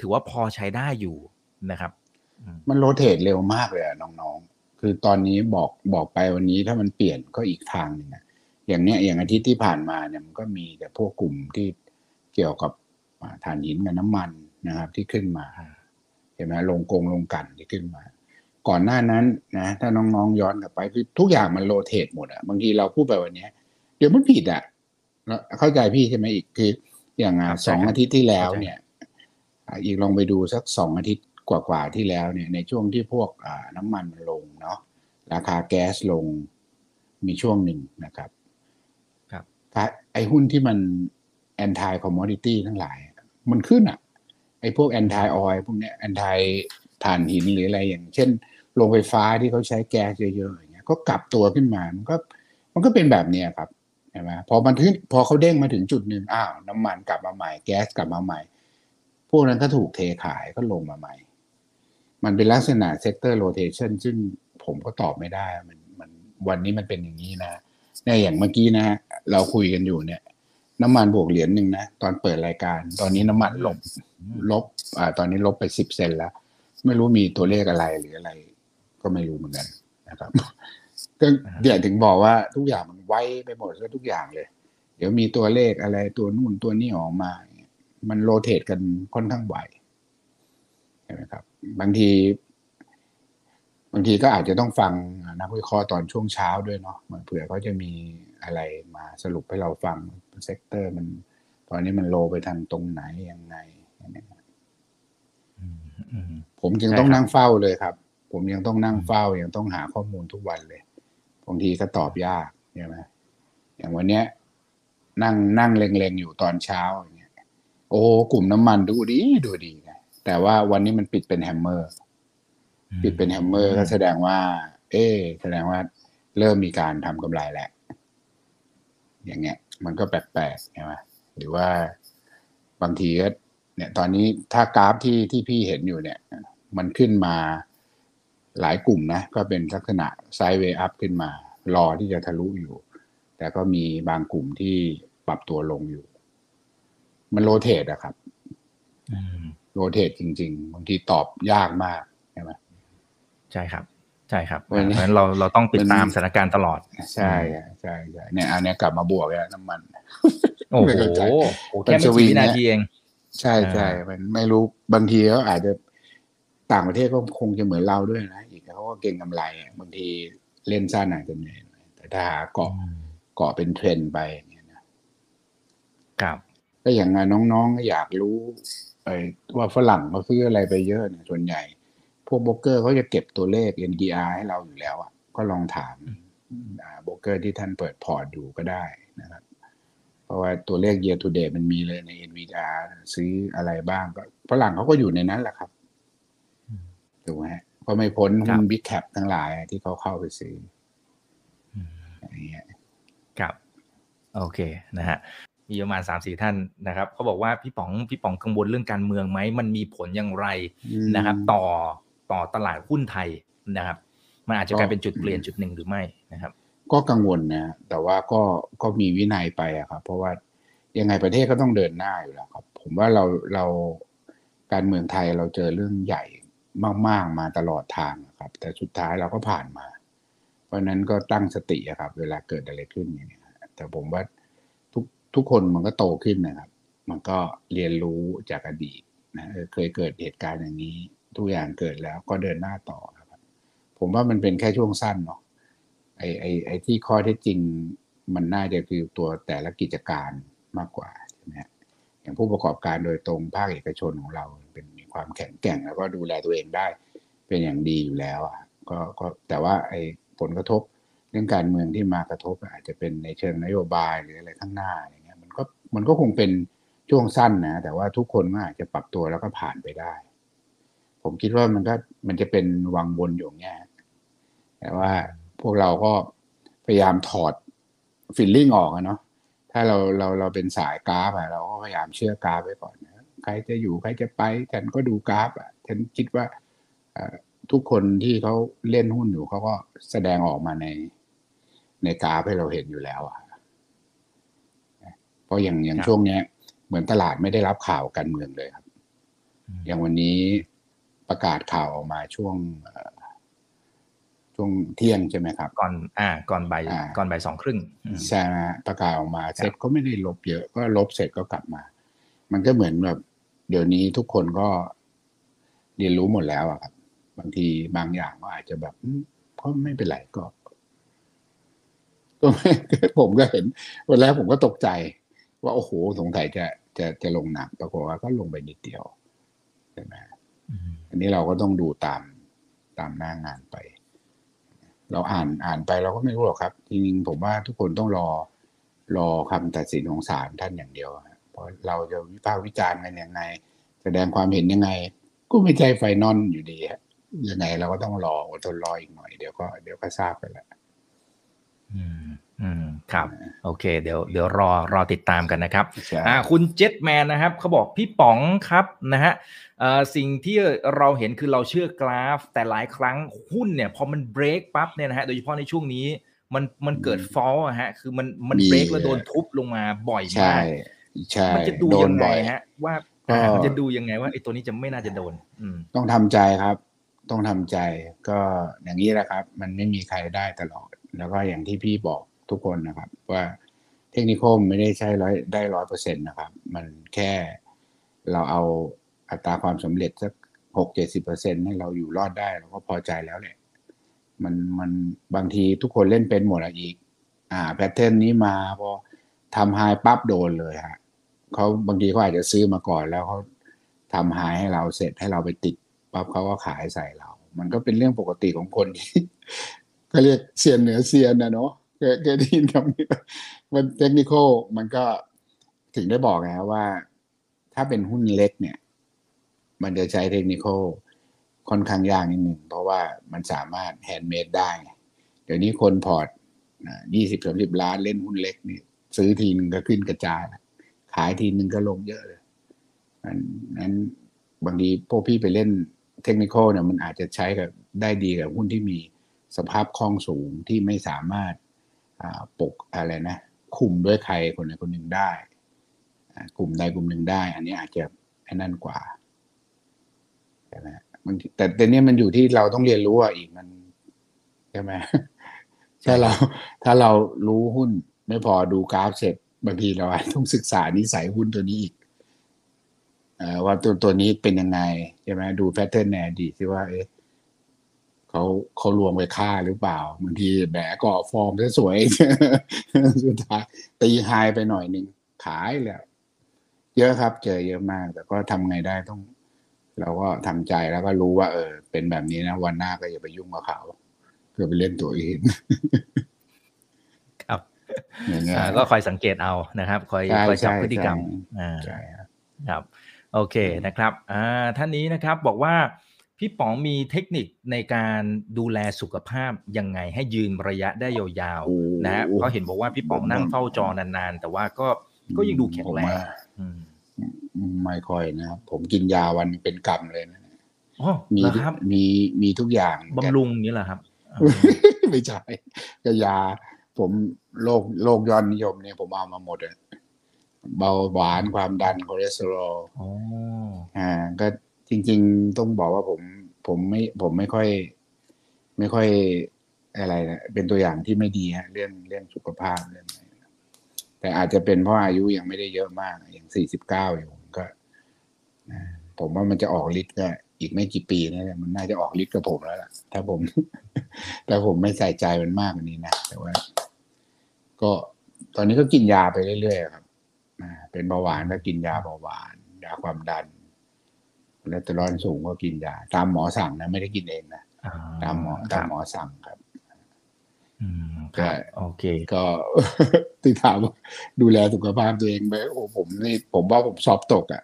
ถือว่าพอใช้ได้อยู่นะครับอืมมันโรเตทเร็วมากเลยอะน้องๆ คือตอนนี้บอกบอกไปวันนี้ถ้ามันเปลี่ยนก็อีกทางหนึ่งอะอย่างเนี้ยอย่างอาทิตย์ที่ผ่านมาเนี่ยมันก็มีแต่พวกกลุ่มที่เกี่ยวกับอ่าถ่านหินกับน้ำมันนะครับ ที่ขึ้นมาเห็นไหมลงกงลงกลันที่ขึ้นมา ก่อนหน้านั้นนะถ้าน้องๆย้อนกลับไปคือทุกอย่างมันโรเตทหมดอะบางทีเราพูดไปวันเนี้ยเดี๋ยวมันผิดอะแล้วเข้าใจพี่ใช่ไหมอีกคือ อย่างอะครับสองใช่ครับอาทิตย์ที่แล้วเข้าใจเนี่ยอ่าอีกลองไปดูสักสองอาทิตย์ กว่าๆที่แล้วเนี่ยในช่วงที่พวกอ่าน้ำมันมันลงเนาะราคาแก๊สลงมีช่วงหนึ่งนะครับ ครับถ้าไอ้หุ้นที่มัน anti commodity ทั้งหลาย มันขึ้นอะไอ้พวก anti oil พวกเนี้ย anti ถ่านหินหรืออะไรอย่าง เช่นโรงไฟฟ้าที่เขาใช้แก๊สเยอะๆอย่างเงี้ยก็กลับตัวขึ้นมา มันก็มันก็เป็นแบบเนี้ยครับใช่ไหมพอมันขึ้นพอเขาเด้งมาถึงจุดหนึ่งอ้าวน้ำมันกลับมาใหม่แก๊สกลับมาใหม่ พวกนั้นก็ถูกเทขายก็ลงมาใหม่ มันเป็นลักษณะ sector rotation ซึ่งผมก็ตอบไม่ได้มันมันวันนี้มันเป็นอย่างนี้นะเนี่ยอย่างเมื่อกี้นะ เราคุยกันอยู่เนี่ย น้ำมันบวกเหรียญหนึ่งนะ ตอนเปิดรายการ ตอนนี้น้ำมันลบลบ อ่า ตอนนี้ลบไปสิบเซนแล้ว ไม่รู้มีตัวเลขอะไรหรืออะไร ก็ไม่รู้เหมือนกันนะครับก็เดี๋ยวถึงบอกว่าทุกอย่างมันไวไปหมดซะทุกอย่างเลย เดี๋ยวมีตัวเลขอะไรตัวนู่นตัวนี้ออกมา มัน rotate กันค่อนข้างไว ใช่ไหมครับ บางที บางทีก็อาจจะต้องฟังนักวิเคราะห์ตอนช่วงเช้าด้วยเนาะเหมือนเผื่อเขาจะมีอะไรมาสรุปให้เราฟัง sector มัน ตอนนี้มัน flow ไปทางตรงไหนยังไงอย่างเงี้ยอืมอืมผมจึงใช่ต้องครับนั่งเฝ้าเลยครับ ผมยังต้องนั่งเฝ้ายังต้องหาข้อมูลทุกวันเลยบางทีก็ตอบยากใช่ไหมอย่างวันเนี้ย นั่งนั่งเล็งๆอยู่ตอนเช้าอย่างเงี้ย โอ้กลุ่มน้ำมันดูดีดูดีไง แต่ว่าวันนี้มันปิดเป็น hammer ปิดเป็น hammer ก็แสดงว่า เอ๊ะแสดงว่าเริ่มมีการทำกำไรแหละอย่างเงี้ย มันก็แปลกๆใช่ไหมหรือว่าบางทีก็เนี่ย ตอนนี้ถ้ากราฟที่ที่พี่เห็นอยู่เนี่ย มันขึ้นมาหลายกลุ่มนะ ก็เป็นลักษณะ sideway up ขึ้นมา รอที่จะทะลุอยู่ แต่ก็มีบางกลุ่มที่ปรับตัวลงอยู่ มัน rotate อะครับอืม rotate จริง ๆ บางทีตอบยากมากใช่ไหมใช่ครับ ใช่ครับเพวัราะนนี้ฉะนั้นเราเราต้องติดตามวันนี้สถานการณ์ตลอด ใช่อะใช่ใช่เนี่ยอันเนี้ยกลับมาบวกแล้วน้ำมัน โอ้โหไม่เข้าใจโอ้แค่ไม่เป็นสวิกี่งวินาเนี่ยทีเอง ใช่ใช่มันไม่รู้บางทีเขาอาจจะต่างประเทศก็คงจะเหมือนเราด้วยนะอีกเขาก็เก่งกำไรอะบางทีเล่นสั้นอาจจะเหนื่อยหน่อยแต่ถ้าหาเกาะเกาะเป็นเทรนด์ไปอย่างเงี้ยนะครับ ก็อย่างงานน้องๆก็อยากรู้ ไอ้ว่าฝรั่งเขาซื้ออะไรไปเยอะเนี่ยส่วนใหญ่ พวกโบรกเกอร์เขาจะเก็บตัวเลข NVDR ให้เราอยู่แล้วอะก็ลองถามอ่าโบรกเกอร์ที่ท่านเปิดพอร์ตอยู่ก็ได้นะครับ เพราะว่าตัวเลข year to date มันมีเลยใน NVDR ซื้ออะไรบ้างก็ฝรั่งเขาก็อยู่ในนั้นแหละครับอืมถูกไหมฮะก็ไม่พ้นครัหุ้บน big cap ทั้งหลายที่เขาเข้าไปซื้ออืมอย่างเงี้ยครับ โอเคนะฮะ มีประมาณสามสี่ท่านนะครับเขาบอกว่าพี่ป๋องพี่ป๋องกังวลเรื่องการเมืองไหมมันมีผลอย่างไรนะครับ ต่อต่อตลาดหุ้นไทยนะครับ มันอาจจะกลายเป็นจุดเปลี่ยนจุดหนึ่งหรือไม่นะครับ ก็กังวลนะแต่ว่าก็ก็มีวินัยไปอะครับ เพราะว่ายังไงประเทศก็ต้องเดินหน้าอยู่แล้วครับ ผมว่าเราเราการเมืองไทยเราเจอเรื่องใหญ่มาก ๆ มาตลอดทางอะครับ แต่สุดท้ายเราก็ผ่านมา เพราะฉะนั้นก็ตั้งสติอะครับ เวลาเกิดอะไรขึ้นอย่างเงี้ยแต่ผมว่า ทุกคนมันก็โตขึ้นนะครับ มันก็เรียนรู้จากอดีตนะเออเคยเกิดเหตุการณ์อย่างนี้ ทุกอย่างเกิดแล้วก็เดินหน้าต่อครับ ผมว่ามันเป็นแค่ช่วงสั้นเนาะไอ้ไอ้ไอ้ที่ข้อเท็จจริงมันน่าจะคือตัวแต่ละกิจการมากกว่าใช่ไหมฮะอย่างผู้ประกอบการโดยตรงภาคเอกชนของเราเป็นมีความแข็งแกร่ง แล้วก็ดูแลตัวเองได้ เป็นอย่างดีอยู่แล้วอะก็ก็แต่ว่าไอ้ผลกระทบเรื่องการเมืองที่มากระทบอาจจะเป็นในเชิงนโยบายหรืออะไรข้างหน้าเมันก็คงเป็นช่วงสั้นนะ แต่ว่าทุกคนก็อาจจะปรับตัวแล้วก็ผ่านไปได้ ผมคิดว่ามันก็มันจะเป็นวังวนอยู่างเงี้ยแต่ว่าพวกเราก็พยายามถอดฟิลลิ่งออกอะเนาะถ้าเราเราเราเป็นสายกราฟอะเราก็พยายามเชื่อกราฟไว้ก่อนนะใครจะอยู่ใครจะไปฉันก็ดูกราฟอะฉันคิดว่าทุกคนที่เขาเล่นหุ้นอยู่เขาก็แสดงออกมาในในกราฟให้เราเห็นอยู่แล้วอะ เพราะอย่างอย่างครับช่วงเนี้ย เหมือนตลาดไม่ได้รับข่าวการเมืองเลยครับ อย่างวันนี้ประกาศข่าวออกมาช่วงเอ่อช่วงเที่ยงใช่ไหมครับ ก่อนอ่า ก่อนบ่ายอ่าก่อนบ่ายสองครึ่งอืมใช่ไหมฮะประกาศออกมาเสร็จก็ไม่ได้ลบเยอะก็ลบเสร็จก็กลับมา มันก็เหมือนแบบ เดี๋ยวนี้ทุกคนก็เรียนรู้หมดแล้วอะครับ บางทีบางอย่างก็อาจจะแบบอืมก็ไม่เป็นไรก็ก็ไม่ผมก็เห็นวันแรกผมก็ตกใจ ว่าโอ้โหสงสัยจะจะจะลงหนักปรากฏว่าก็ลงไปนิดเดียวใช่ไหมอืมอันนี้เราก็ต้องดูตามตามหน้างานไป เราอ่านอ่านไปเราก็ไม่รู้หรอกครับจริงๆผมว่าทุกคนต้องรอรอคำตัดสินของศาลท่านอย่างเดียวฮะเพราะเราจะวิพากษ์วิจารณ์กันยังไง แสดงความเห็นยังไง ก็ไม่ใช่ final อยู่ดีฮะยังไงเราก็ต้องรออดทนรออีกหน่อยเดี๋ยวก็เดี๋ยวก็ทราบกันแหละอืม อืมครับ โอเค เดี๋ยวเดี๋ยวรอรอติดตามกันนะครับใช่อ่าคุณเจ็ตแมนนะครับเขาบอกพี่ป๋องครับนะฮะเอ่อสิ่งที่เราเห็นคือเราเชื่อกราฟ แต่หลายครั้งหุ้นเนี่ยพอมันเบรกปั๊บเนี่ยนะฮะโดยเฉพาะในช่วงนี้มันมันเกิด false อะฮะ คือมันมันเบรกแล้วโดนทุบลงมาบ่อยใช่มากใช่มันจะดูโดยันงไงบ่อยฮะว่าก็อ่ามันจะดูยังไงว่าไอ้ตัวนี้จะไม่น่าจะโดน อืมต้องทำใจครับ ต้องทำใจก็อย่างนี้แหละครับ มันไม่มีใครได้ตลอด แล้วก็อย่างที่พี่บอก ทุกคนนะครับ ว่าเทคนิคมไม่ได้ใช้ร้อยได้ร้อยเปอร์เซ็นต์นะครับ มันแค่เราเอาอัตราความสำเร็จสักหกเจ็ดสิบเปอร์เซ็นต์ให้เราอยู่รอดได้เราก็พอใจแล้วแหละมันมันบางทีทุกคนเล่นเป็นหมดอะอีก อ่าแพทเทิร์นนี้มาพอทำไฮปั๊บโดนเลยฮะเขาบางทีเขาอาจจะซื้อมาก่อนแล้วเขาทำไฮให้เราเสร็จให้เราไปติดปั๊บเขาก็ขายใส่เรา มันก็เป็นเรื่องปกติของคนที่ก็เรียกเซียนเหนือเซียนนะเนาะ เคยเคยได้ยินคำนี้มันเทคนิคมันก็ถึงได้บอกไงว่า ถ้าเป็นหุ้นเล็กเนี่ย มันจะใช้เทคนิคค่อนข้างยากนิดหนึ่งเพราะว่ามันสามารถ handmade ได้ เดี๋ยวนี้คนพอร์ตยี่สิบสามสิบล้านเล่นหุ้นเล็กนี่ซื้อทีนึงก็ขึ้นกระจายขายทีนึงก็ลงเยอะเลยนั้นบางทีพวกพี่ไปเล่นเทคนิคเนี่ยมันอาจจะใช้กับได้ดีกับหุ้นที่มีสภาพคล่องสูงที่ไม่สามารถ ปกอะไรนะคุมด้วยใครคนใดคนหนึ่งได้กลุ่มใดกลุ่มหนึ่งได้ อันนี้อาจจะไอ้นั่นกว่าใช่ไหมบางทีแต่แต่เนี้ยมันอยู่ที่เราต้องเรียนรู้อะอีกมันใช่ไหมถ้าเรา ถ้าเรารู้หุ้น ไม่พอดูกราฟเสร็จบางทีเราอาจต้องศึกษานิสัยหุ้นตัวนี้อีกอว่าตัวตัวนี้เป็นยังไงใช่ไหมดูแพทเทิร์นในอดีตที่ว่าเอ๊ะ เขาเขาลวงไปฆ่าหรือเปล่าบางทีแหมก่อฟอร์มสวยๆสุดท้ายตีไฮไปหน่อยหนึ่งขายแล้วเยอะครับ เจอเยอะมาก แต่ก็ทำไงได้ต้อง เราก็ทำใจแล้วก็รู้ว่า เออ เป็นแบบนี้นะ วันหน้าก็อย่าไปยุ่งกับเขาเพื่อไปเล่นตัวเองครับอย่างเงี้ยอ่าก็คอยสังเกตเอานะครับ คอยใช่คอยจับใช่พฤติกรรมใช่อ่าใช่ครับครับ โอเคนะครับ อ่าท่านนี้นะครับ บอกว่า พี่ป๋องมีเทคนิคในการดูแลสุขภาพยังไงให้ยืนระยะได้ยาวโอ้ๆนะฮะเพราะเห็นบอกว่าพี่ป๋องนั่งเฝ้าจอนานๆ แต่ว่าก็ก็ยังดูแข็งแรงผมว่าอืมไม่ค่อยนะครับผมกินยาวันเป็นกำเลยนะอ๋อมีเหรอครับมีมีทุกอย่างเหมือนกันบำรุงอย่างนี้เหรอครับ ไม่ใช่ก็ยา ผมโรคโรคยอดนิยมเนี่ยผมเอามาหมดอะเบาหวานความดันคอเลสเตอรอลอ๋ออ่าก็ จริง ๆ ต้องบอกว่าผม ผมไม่ ผมไม่ค่อย ไม่ค่อยอะไรนะเป็นตัวอย่างที่ไม่ดีฮะเรื่องเรื่องสุขภาพเรื่องอะไรนะแต่อาจจะเป็นเพราะอายุยังไม่ได้เยอะมาก อย่างสี่สิบเก้าอยู่ก็ผมว่ามันจะออกฤทธิ์ก็อีกไม่กี่ปีนะมันน่าจะออกฤทธิ์กับผมแล้วล่ะ ถ้าผม แต่ผมไม่ใส่ใจมันมากกว่านี้นะแต่ว่า ก็ตอนนี้ก็กินยาไปเรื่อยๆครับเป็นเบาหวานก็กินยาเบาหวานยาความดัน เลสเตอรอลสูงก็กินยา ตามหมอสั่งนะ ไม่ได้กินเองนะอ่ตามหมอคตารัมบหมอสั่งครับอืมครับก็โอเค ก็ที่ถามว่าดูแลสุขภาพตัวเองไหมโอ้ผมนี่ผมว่าผมสอบตกอะ่ะ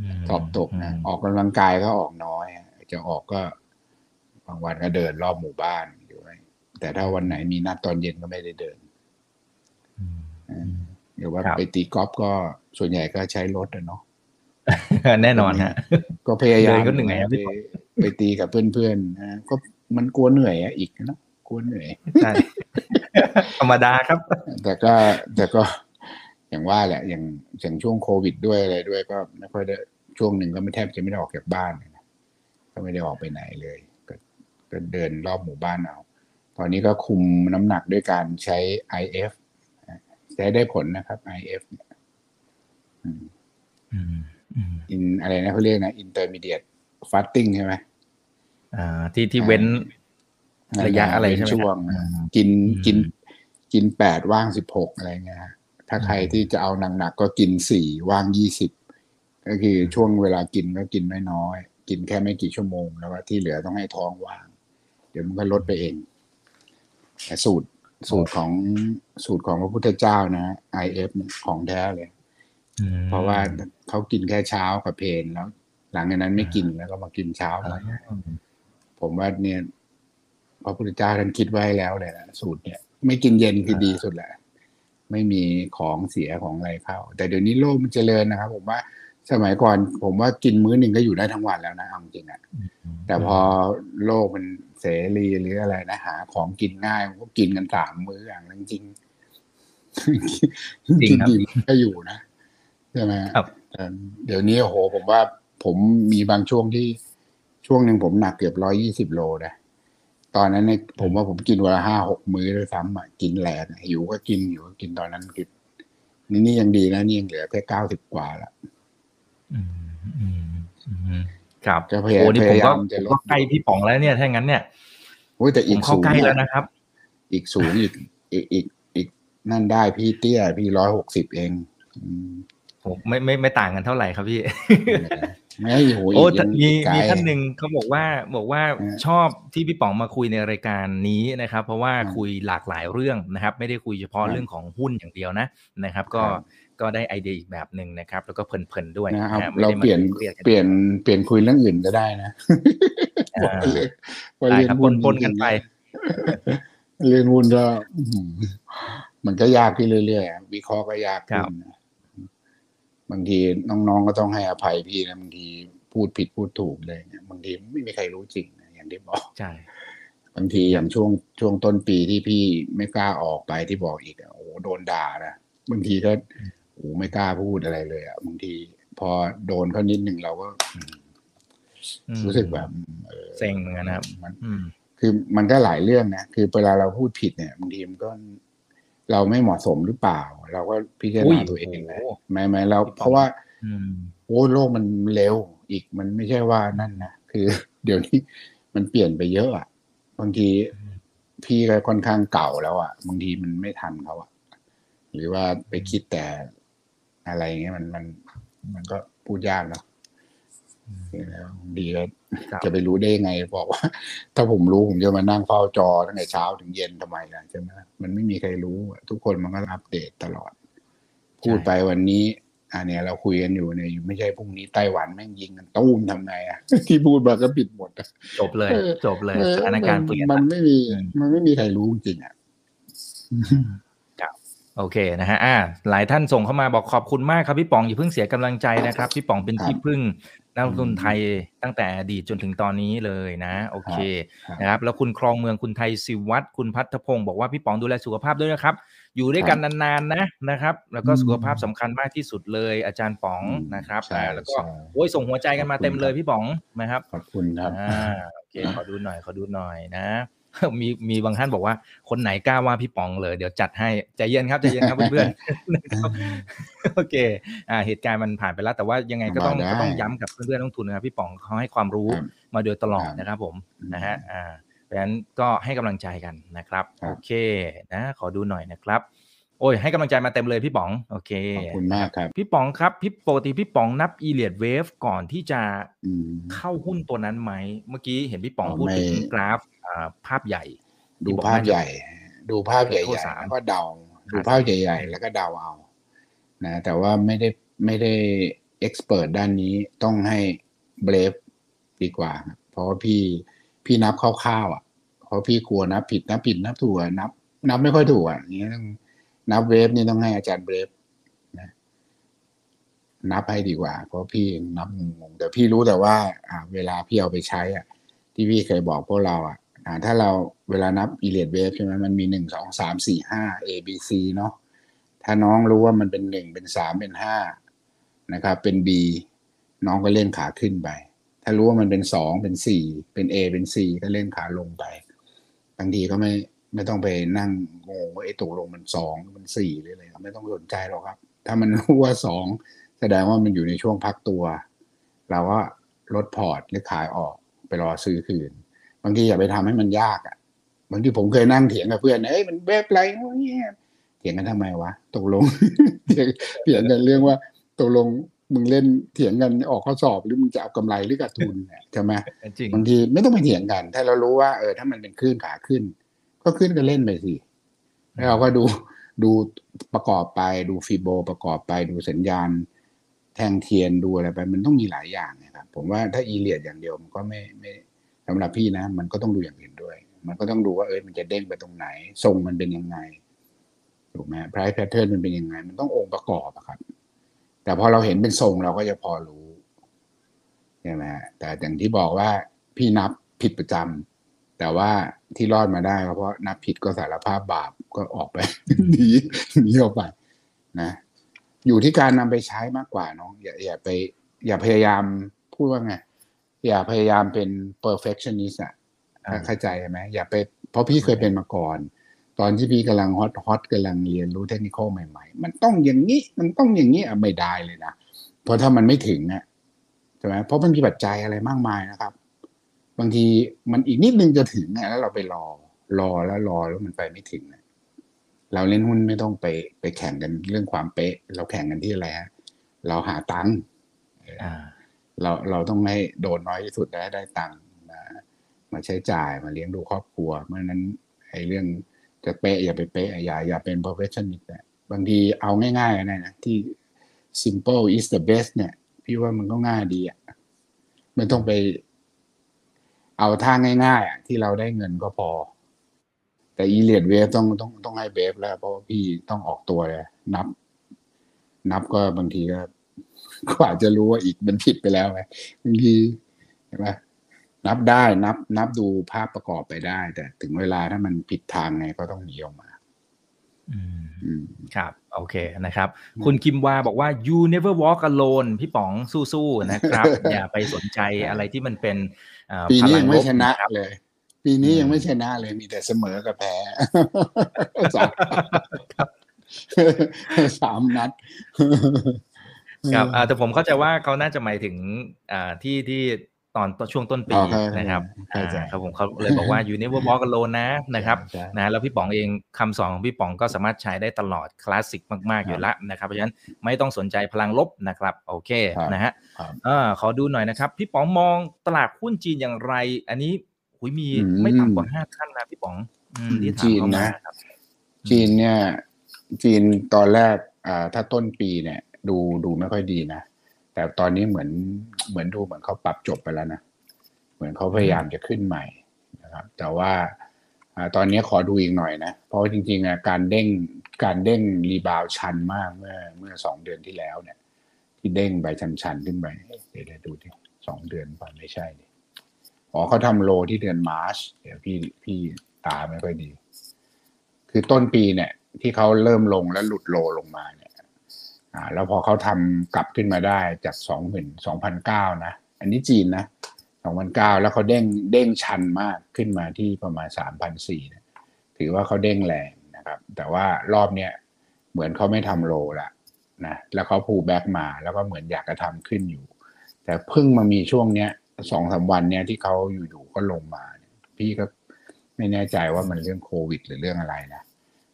มสอบตกนะมออกกำลังกายก็ออกน้อยอะจะออกก็บางวันก็เดินรอบหมู่บ้านอยู่ไว้แต่ถ้าวันไหนมีนัดตอนเย็นก็ไม่ได้เดินอืมอืมหรือว่าครับไปตีกอล์ฟก็ส่วนใหญ่ก็ใช้รถอะเนาะ แน่นอนฮะ ก็พยายามเดินก็เหนื่อยอะไปพี่ปอไปตีกับเพื่อนๆนะก็มันกลัวเหนื่อยอะอีกนะกลัวเหนื่อยใช่ธรรมดาครับ แต่ก็แต่ก็อย่างว่าแหละ อย่างอย่างช่วงโควิดด้วยอะไรด้วยก็ไม่ค่อยได้ช่วงหนึ่งก็ไม่แทบจะไม่ได้ออกจากบ้านเลยนะก็ไม่ได้ออกไปไหนเลยก็ก็เดินรอบหมู่บ้านเอา ตอนนี้ก็คุมน้ำหนักด้วยการใช้ IF นะใช้ได้ผลนะครับ IF เนี่ย อืมอืมอืมอินอะไรนะเขาเรียกนะ intermediate fasting ใช่ไหมอ่า ที่ที่เว้นระยะอะไรเว้นใช่ไหมช่วงอืมกินอืมกินกินแปดว่างสิบหกอะไรเงี้ยฮะถ้าใครที่จะเอาหนักๆก็กินสี่ว่างยี่สิบก็คือช่วงเวลากินก็กินไม่น้อยกินแค่ไม่กี่ชั่วโมงแล้วว่าที่เหลือต้องให้ท้องว่าง เดี๋ยวมันก็ลดไปเองแต่สูตรสูตรของสูตรของพระพุทธเจ้านะ IF เนี่ยของแท้เลยอืม เพราะว่าเขากินแค่เช้ากับเพลนแล้ว หลังจากนั้นไม่กินแล้วก็มากินเช้าอ๋อผมว่าเนี่ยพระพุทธเจ้าท่านคิดไว้แล้วเลยนะสูตรเนี่ย ไม่กินเย็นคือดีสุดแหละ ไม่มีของเสียของอะไรเข้า แต่เดี๋ยวนี้โลกมันเจริญนะครับ ผมว่าสมัยก่อน ผมว่ากินมื้อหนึ่งก็อยู่ได้ทั้งวันแล้วนะเอาจริงอะแต่พอโลกมันเสรีหรืออะไรนะหา ของกินง่ายมันก็กินกันสามมื้ออย่างนั้นจริงจริกิงนครับดีก็อยู่นะ ใช่ไหมครับแต่เดี๋ยวนี้โอ้โหผมว่าผมมีบางช่วงที่ช่วงหนึ่งผมหนักเกือบร้อยี่สิบโลนะตอนนั้นเนี่ยผมว่าผมกินวันละห้าหกมื้อด้วยซ้ำอะกินแหลกอะหิวก็กินหิวก็กินตอนนั้นกินนี่นี่ยังดีนะนี่ยังเหลือแค่เก้าสิบกว่าละอืมอืมอืมครับก็พยายามโอ้นี่ผมก็พยายามจะผมลก็ดใกล้พี่ป๋องแล้วเนี่ยถ้างั้นเนี่ยโอ้ยแต่ผอีมกเข้าสูงใกล้เนี่ยแล้วนะครับ อีกสูงอีกอีกอีกอีกนั่นได้พี่เตี้ยพี่ร้อยหกสิบเองอืม ผมไม่ไม่ไม่ต่างกันเท่าไหร่ครับพี่ไม่โหโอ้อีกแต่ยังมีไกลมีท่านหนึ่งเขาบอกว่าบอกว่าเออชอบที่พี่ป๋องมาคุยในรายการนี้นะครับ เพราะว่าอืมคุยหลากหลายเรื่องนะครับ ไม่ได้คุยเฉพาะครับเรื่องของหุ้นอย่างเดียวนะนะครับ ก็ครับก็ได้ไอเดียอีกแบบหนึ่งนะครับ แล้วก็เพลินๆด้วยนะนะเอาฮะไม่เราได้มาเปลี่ยนเครียดกัเปลี่ยนเปลี่ยนคุยเรื่องอื่นก็ได้นะอ่าว่าได้เรื่องครับหุ้ปนๆกันไปเรื่องหุ้นก็อื้อหือมันก็ยากขึ้นเรื่อยๆวิเคราะห์ก็ยากขึ้นนะ บางทีน้องๆก็ต้องให้อภัยพี่นะบางทีพูดผิดพูดถูกเลยเนี่ยบางทีไม่มีใครรู้จริงนะอย่างที่บอกใช่บางทีอย่างช่วงช่วงต้นปีที่พี่ไม่กล้าออกไปที่บอกอีกอะโอ้โหโดนด่านะบางทีก็โอ้โหไม่กล้าพูดอะไรเลยอะบางทีพอโดนเขานิดหนึ่งเราก็อืมอืมรู้สึกแบบเออเซ็งเหมือนกันนะครับมันอืมคือมันก็หลายเรื่องนะคือเวลาเราพูดผิดเนี่ยบางทีมันก็ เราไม่เหมาะสมหรือเปล่า เราก็พิจารอุ้ยณาตัวเองนะโอ้โหไหมไหมเราพี่ปองเพราะว่าอืมโอ้โลกมันเร็วอีกมันไม่ใช่ว่านั่นนะคือ เดี๋ยวนี้มันเปลี่ยนไปเยอะอะบางทีพี่ก็ค่อนข้างเก่าแล้วอะบางทีมันไม่ทันเขาอะหรือว่าไปคิดแต่อะไรอย่างเงี้ยมันมันมันก็พูดยากเนาะ แล้วดีก็ครับจะไปรู้ได้ยังไง บอกว่า ถ้าผมรู้ผมจะมานั่งเฝ้าจอตั้งแต่เช้าถึงเย็นทำไมล่ะใช่ไหมมันไม่มีใครรู้อะทุกคนมันก็อัปเดตตลอด พูดไปวันนี้อันเนี้ยเราคุยกันอยู่เนี่ยไม่ใช่พรุ่งนี้ไต้หวันแม่งยิงกันตุ้มทำไงอะที่พูดมาก็ผิดหมดอะจบเลยเออจบเลยออสถานการณ์เปลี่ยนมันละไม่มีอืมมันไม่มีใครรู้จริงๆอะโอเคนะฮะอ่าหลายท่านส่งเข้ามาบอกขอบคุณมากครับพี่ป๋องอย่าเพิ่งเสียกำลังใจนะครับ พี่ป๋องเป็นครับที่พึ่ง นักลงทุนไทยตั้งแต่อดีตจนถึงตอนนี้เลยนะ โอเคครับนะครับ แล้วคุณครองเมืองคุณไทยสิวัตรคุณพัฒพงศ์บอกว่าพี่ป๋องดูแลสุขภาพด้วยนะครับ อยู่ด้วยกันนานๆนะนะครับ แล้วก็อืมสุขภาพสำคัญมากที่สุดเลย อาจารย์ป๋องอืมนะครับใช่อ่าแล้วก็ใช่โอ้ยส่งหัวใจกันมาเต็มเลยพี่ป๋องนะครับขอบคุณครับอ่าโอเคขอดูหน่อยขอดูหน่อยนะ มีมีบางท่านบอกว่า คนไหนกล้าว่าพี่ป๋องเลย เดี๋ยวจัดให้ใจเย็นครับใจเย็นครับเพื่อนๆนะครับโอเค อ่า เหตุการณ์มันผ่านไปแล้ว แต่ว่ายังไงก็ต้องได้ก็ต้องย้ำกับเพื่อนๆนักลงทุนนะครับพี่ป๋องเขาให้ความรู้ครับมาโดยตลอดครับนะครับผมอืมนะฮะอ่าเพราะฉะนั้นก็ให้กำลังใจกันนะครับครับ โอเคนะ ขอดูหน่อยนะครับ โอ้ยให้กำลังใจมาเต็มเลยพี่ป๋องโอเคขอบคุณมากครับ พี่ป๋องครับพี่ปกติพี่ป๋องนับ e l i o t Wave ก่อนที่จะอืมเข้าหุ้นตัวนั้นไหมเมื่อกี้เห็นพี่ป๋องอ๋อพูดถึงไม่กราฟอ่าภาพใหญ่ดูที่บอกภาพน่จะใหญ่ ดูภาพใหญ่เกิดโทษๆสามแล้วก็เดาดูครับภาพใหญ่ ๆ แล้วก็เดาเอานะแต่ว่าไม่ได้ไม่ได้เอ็กซ์เพรสด้านนี้ต้องให้เบรฟดีกว่าครับเพราะว่าพี่พี่นับคร่าวๆอะ เพราะพี่กลัวนับผิดนับผิดนับถูกอะนับ นับไม่ค่อยถูกอะอย่างนี้ต้อง นับเวฟนี่ต้องให้อาจารย์เบรฟนะนับให้ดีกว่า เพราะพี่นับงงแต่พี่รู้แต่ว่า อ่า เวลาพี่เอาไปใช้อะ ที่พี่เคยบอกพวกเราอะอ่าถ้าเราเวลานับ e l i o t wave ใช่ไหมมันมีหนึ่งสองสามสี่ห้า A B C เนาะถ้าน้องรู้ว่ามันเป็นหนึ่งเป็นสามเป็นห้านะครับ เป็น B น้องก็เล่นขาขึ้นไป ถ้ารู้ว่ามันเป็นสองเป็นสี่เป็น A เป็น C ก็เล่นขาลงไปบางทีก็ไม่ ไม่ต้องไปนั่งงงว่าไอ้ตกลงมันสองมันสี่หรืออะไรไม่ต้องสนใจหรอกครับ ถ้ามันรู้ว่าสองแสดงว่ามันอยู่ในช่วงพักตัว เราก็ลดพอร์ตหรือขายออกไปรอซื้อคืน บางทีอย่าไปทำให้มันยากอะบางทีผมเคยนั่งเถียงกับเพื่อนเอ้ยมันเว็บอะไรวะเนี่ยเถียงกันทำไมวะตกลงเถียงเถียงกันเรื่องว่าตกลงมึงเล่นเถียงกันออกข้อสอบหรือมึงจะเอากำไรหรือขาดทุนเนี่ยใช่ไหมจริงบางทีไม่ต้องไปเถียงกัน ถ้าเรารู้ว่าเออถ้ามันเป็นคลื่นขาขึ้น ก็ขึ้นก็เล่นไปสิแล้วเราก็ดูดูประกอบไปดูฟีโบประกอบไปดูสัญญาณ แทงเทียนดูอะไรไป มันต้องมีหลายอย่างนะครับ ผมว่าถ้าอีเลียดอย่างเดียวมันก็ไม่ไม่สำหรับพี่นะ มันก็ต้องดูอย่างอื่นด้วย มันก็ต้องดูว่าเออมันจะเด้งไปตรงไหน ทรงมันเป็นยังไงถูกไหมไพร์แพทเทิร์นมันเป็นยังไง มันต้ององค์ประกอบอะครับ แต่พอเราเห็นเป็นทรงเราก็จะพอรู้ใช่ไหมฮะแต่อย่างที่บอกว่าพี่นับผิดประจำ แต่ว่าที่รอดมาได้ก็เพราะนับผิดก็สารภาพบาปก็ออกไปหนีหนีออกไปนะ อยู่ที่การนำไปใช้มากกว่าน้องอย่าอย่าไป อย่าพยายามพูดว่าไง อย่าพยายามเป็น perfectionist อะอ่าเข้าใจไหมอย่าไป เพราะพี่เคยเป็นมาก่อน ตอนที่พี่กำลังฮอตฮอตกำลังเรียนรู้เทคนิคใหม่ๆ มันต้องอย่างนี้ มันต้องอย่างนี้อะไม่ได้เลยนะเพราะถ้ามันไม่ถึงอะใช่ไหมเพราะมันมีปัจจัยอะไรมากมายนะครับ บางทีมันอีกนิดนึงจะถึงอะแล้วเราไปรอ รอแล้วรอแล้วมันไปไม่ถึงอะเราเล่นหุ้นไม่ต้องไปไปแข่งกันเรื่องความเป๊ะ เราแข่งกันที่อะไรฮะเราหาตังค์อ่าเราเราต้องให้โดนน้อยที่สุดได้ได้ตังค์มามาใช้จ่ายมาเลี้ยงดูครอบครัว เพราะฉะนั้นไอ้เรื่องจะเป๊ะอย่าไปเป๊ะอย่าอย่าเป็น perfectionist อะบางทีเอาง่ายๆนะนะที่ simple is the best เนี่ย พี่ว่ามันก็ง่ายดีอะไม่ต้องไป เอาท่าง่ายๆอะที่เราได้เงินก็พอ แต่อีเลียดเวฟต้องต้องต้องให้เบฟแล้ว เพราะว่าพี่ต้องออกตัวเลยนับ นับก็บางทีก็ก็อาจจะรู้ว่าอีกมันผิดไปแล้วไงบางทีใช่ไหมนับได้นับ นับดูภาพประกอบไปได้ แต่ถึงเวลาถ้ามันผิดทางไงก็ต้องหนีออกมาอืมอืมครับ โอเคนะครับ คุณคิมวาบอกว่า you never walk alone พี่ป๋องสู้ๆนะครับ อย่าไปสนใจอะไรที่มันเป็นเอ่อ ปีนี้พลัยังไม่ลบชนะครับเลย ปีนี้อืมยังไม่ชนะเลยมีแต่เสมอกับแพ้สามสามนัดครับอ่าแต่ผมเข้าใจว่าเขาน่าจะหมายถึงอ่าที่ที่ ตอนช่วงต้นปีอ๋อเข้าใจนะครับเข้าใจอ่าครับผมเขาเลยบอกว่า you never walk alone นะนะครับใช่นะแล้วพี่ป๋องเองคำสอนของพี่ป๋องก็สามารถใช้ได้ตลอดคลาสสิกมากๆอยู่ละนะครับ เพราะฉะนั้นไม่ต้องสนใจพลังลบนะครับ โอเคครับนะฮะครับอ่าขอดูหน่อยนะครับ พี่ป๋องมองตลาดหุ้นจีนอย่างไร อันนี้หุยมีอืมไม่ต่ำกว่าห้าท่านนะพี่ป๋องอืมที่ถามจีนเข้ามานะครับจีนเนี่ย จีนตอนแรกอ่าถ้าต้นปีเนี่ย ดูดูไม่ค่อยดีนะ แต่ตอนนี้เหมือนเหมือนดูเหมือนเขาปรับจบไปแล้วนะ เหมือนเขาพยายามจะขึ้นใหม่นะครับ แต่ว่าตอนนี้ขอดูอีกหน่อยนะ เพราะว่าจริงๆอะการเด้งการเด้งรีบาวชันมากเมื่อเมื่อสองเดือนที่แล้วเนี่ย ที่เด้งไปชันๆขึ้นไปเดี๋ยวดี๋ยวดูดิสองเดือนป่ะไม่ใช่ดิอ๋อเขาทำโลที่เดือนมาร์ชเดี๋ยวพี่พี่ตาไม่ค่อยดี คือต้นปีเนี่ย ที่เขาเริ่มลงแล้วหลุดโลลงมาเน อ่าแล้วพอเขาทำกลับขึ้นมาได้จากสองหมื่นสองพันเก้านะ อันนี้จีนนะสองพันเก้าแล้วเขาเด้งเด้งชันมากขึ้นมาที่ประมาณสามพันสี่ถือว่าเขาเด้งแรงนะครับ แต่ว่ารอบเนี้ยเหมือนเขาไม่ทำโลละนะแล้วเขาพูแบ็กมาแล้วก็เหมือนอยากจะทำขึ้นอยู่ แต่เพิ่งมามีช่วงเนี้ยสองสามวันเนี้ยที่เขาอยู่ๆก็ลงมา พี่ก็ไม่แน่ใจว่ามันเรื่องโควิด หรือเรื่องอะไรนะ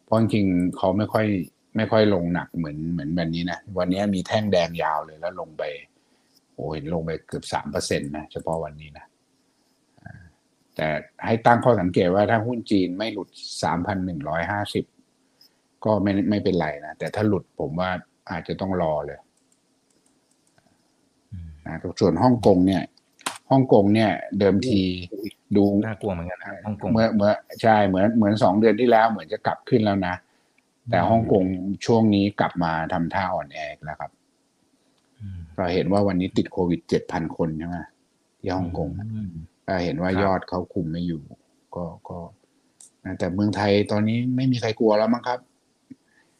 เพราะจริงๆเขาไม่ค่อย ไม่ค่อยลงหนักเหมือนเหมือนวันนี้นะ วันนี้มีแท่งแดงยาวเลยแล้วลงไป โอ้ยลงไปเกือบสามเปอร์เซ็นตนะ เฉพาะวันนี้นะอ่าแต่ให้ตั้งข้อสังเกตว่าถ้าหุ้นจีนไม่หลุดสามพันหนึ่งร้อยห้าสิบก็ไม่ไม่เป็นไรนะ แต่ถ้าหลุดผมว่าอาจจะต้องรอเลยอืมนะส่วนฮ่องกงเนี่ยฮ่องกงเนี่ย เดิมทีดูน่ากลัวเหมือนกันนะฮ่องกงเมื่อเมื่อใช่เหมือนเหมือนสองเดือนที่แล้วเหมือนจะกลับขึ้นแล้วนะ แต่ฮ่องกงช่วงนี้กลับมาทำท่าอ่อนแออีกแล้วครับอืมก็เห็นว่าวันนี้ติดโควิดเจ็ดพันคนใช่ไหมที่ฮ่องกงอืมก็เห็นว่าครับยอดเขาคุมไม่อยู่ ก็ก็นะแต่เมืองไทยตอนนี้ไม่มีใครกลัวแล้วมั้งครับ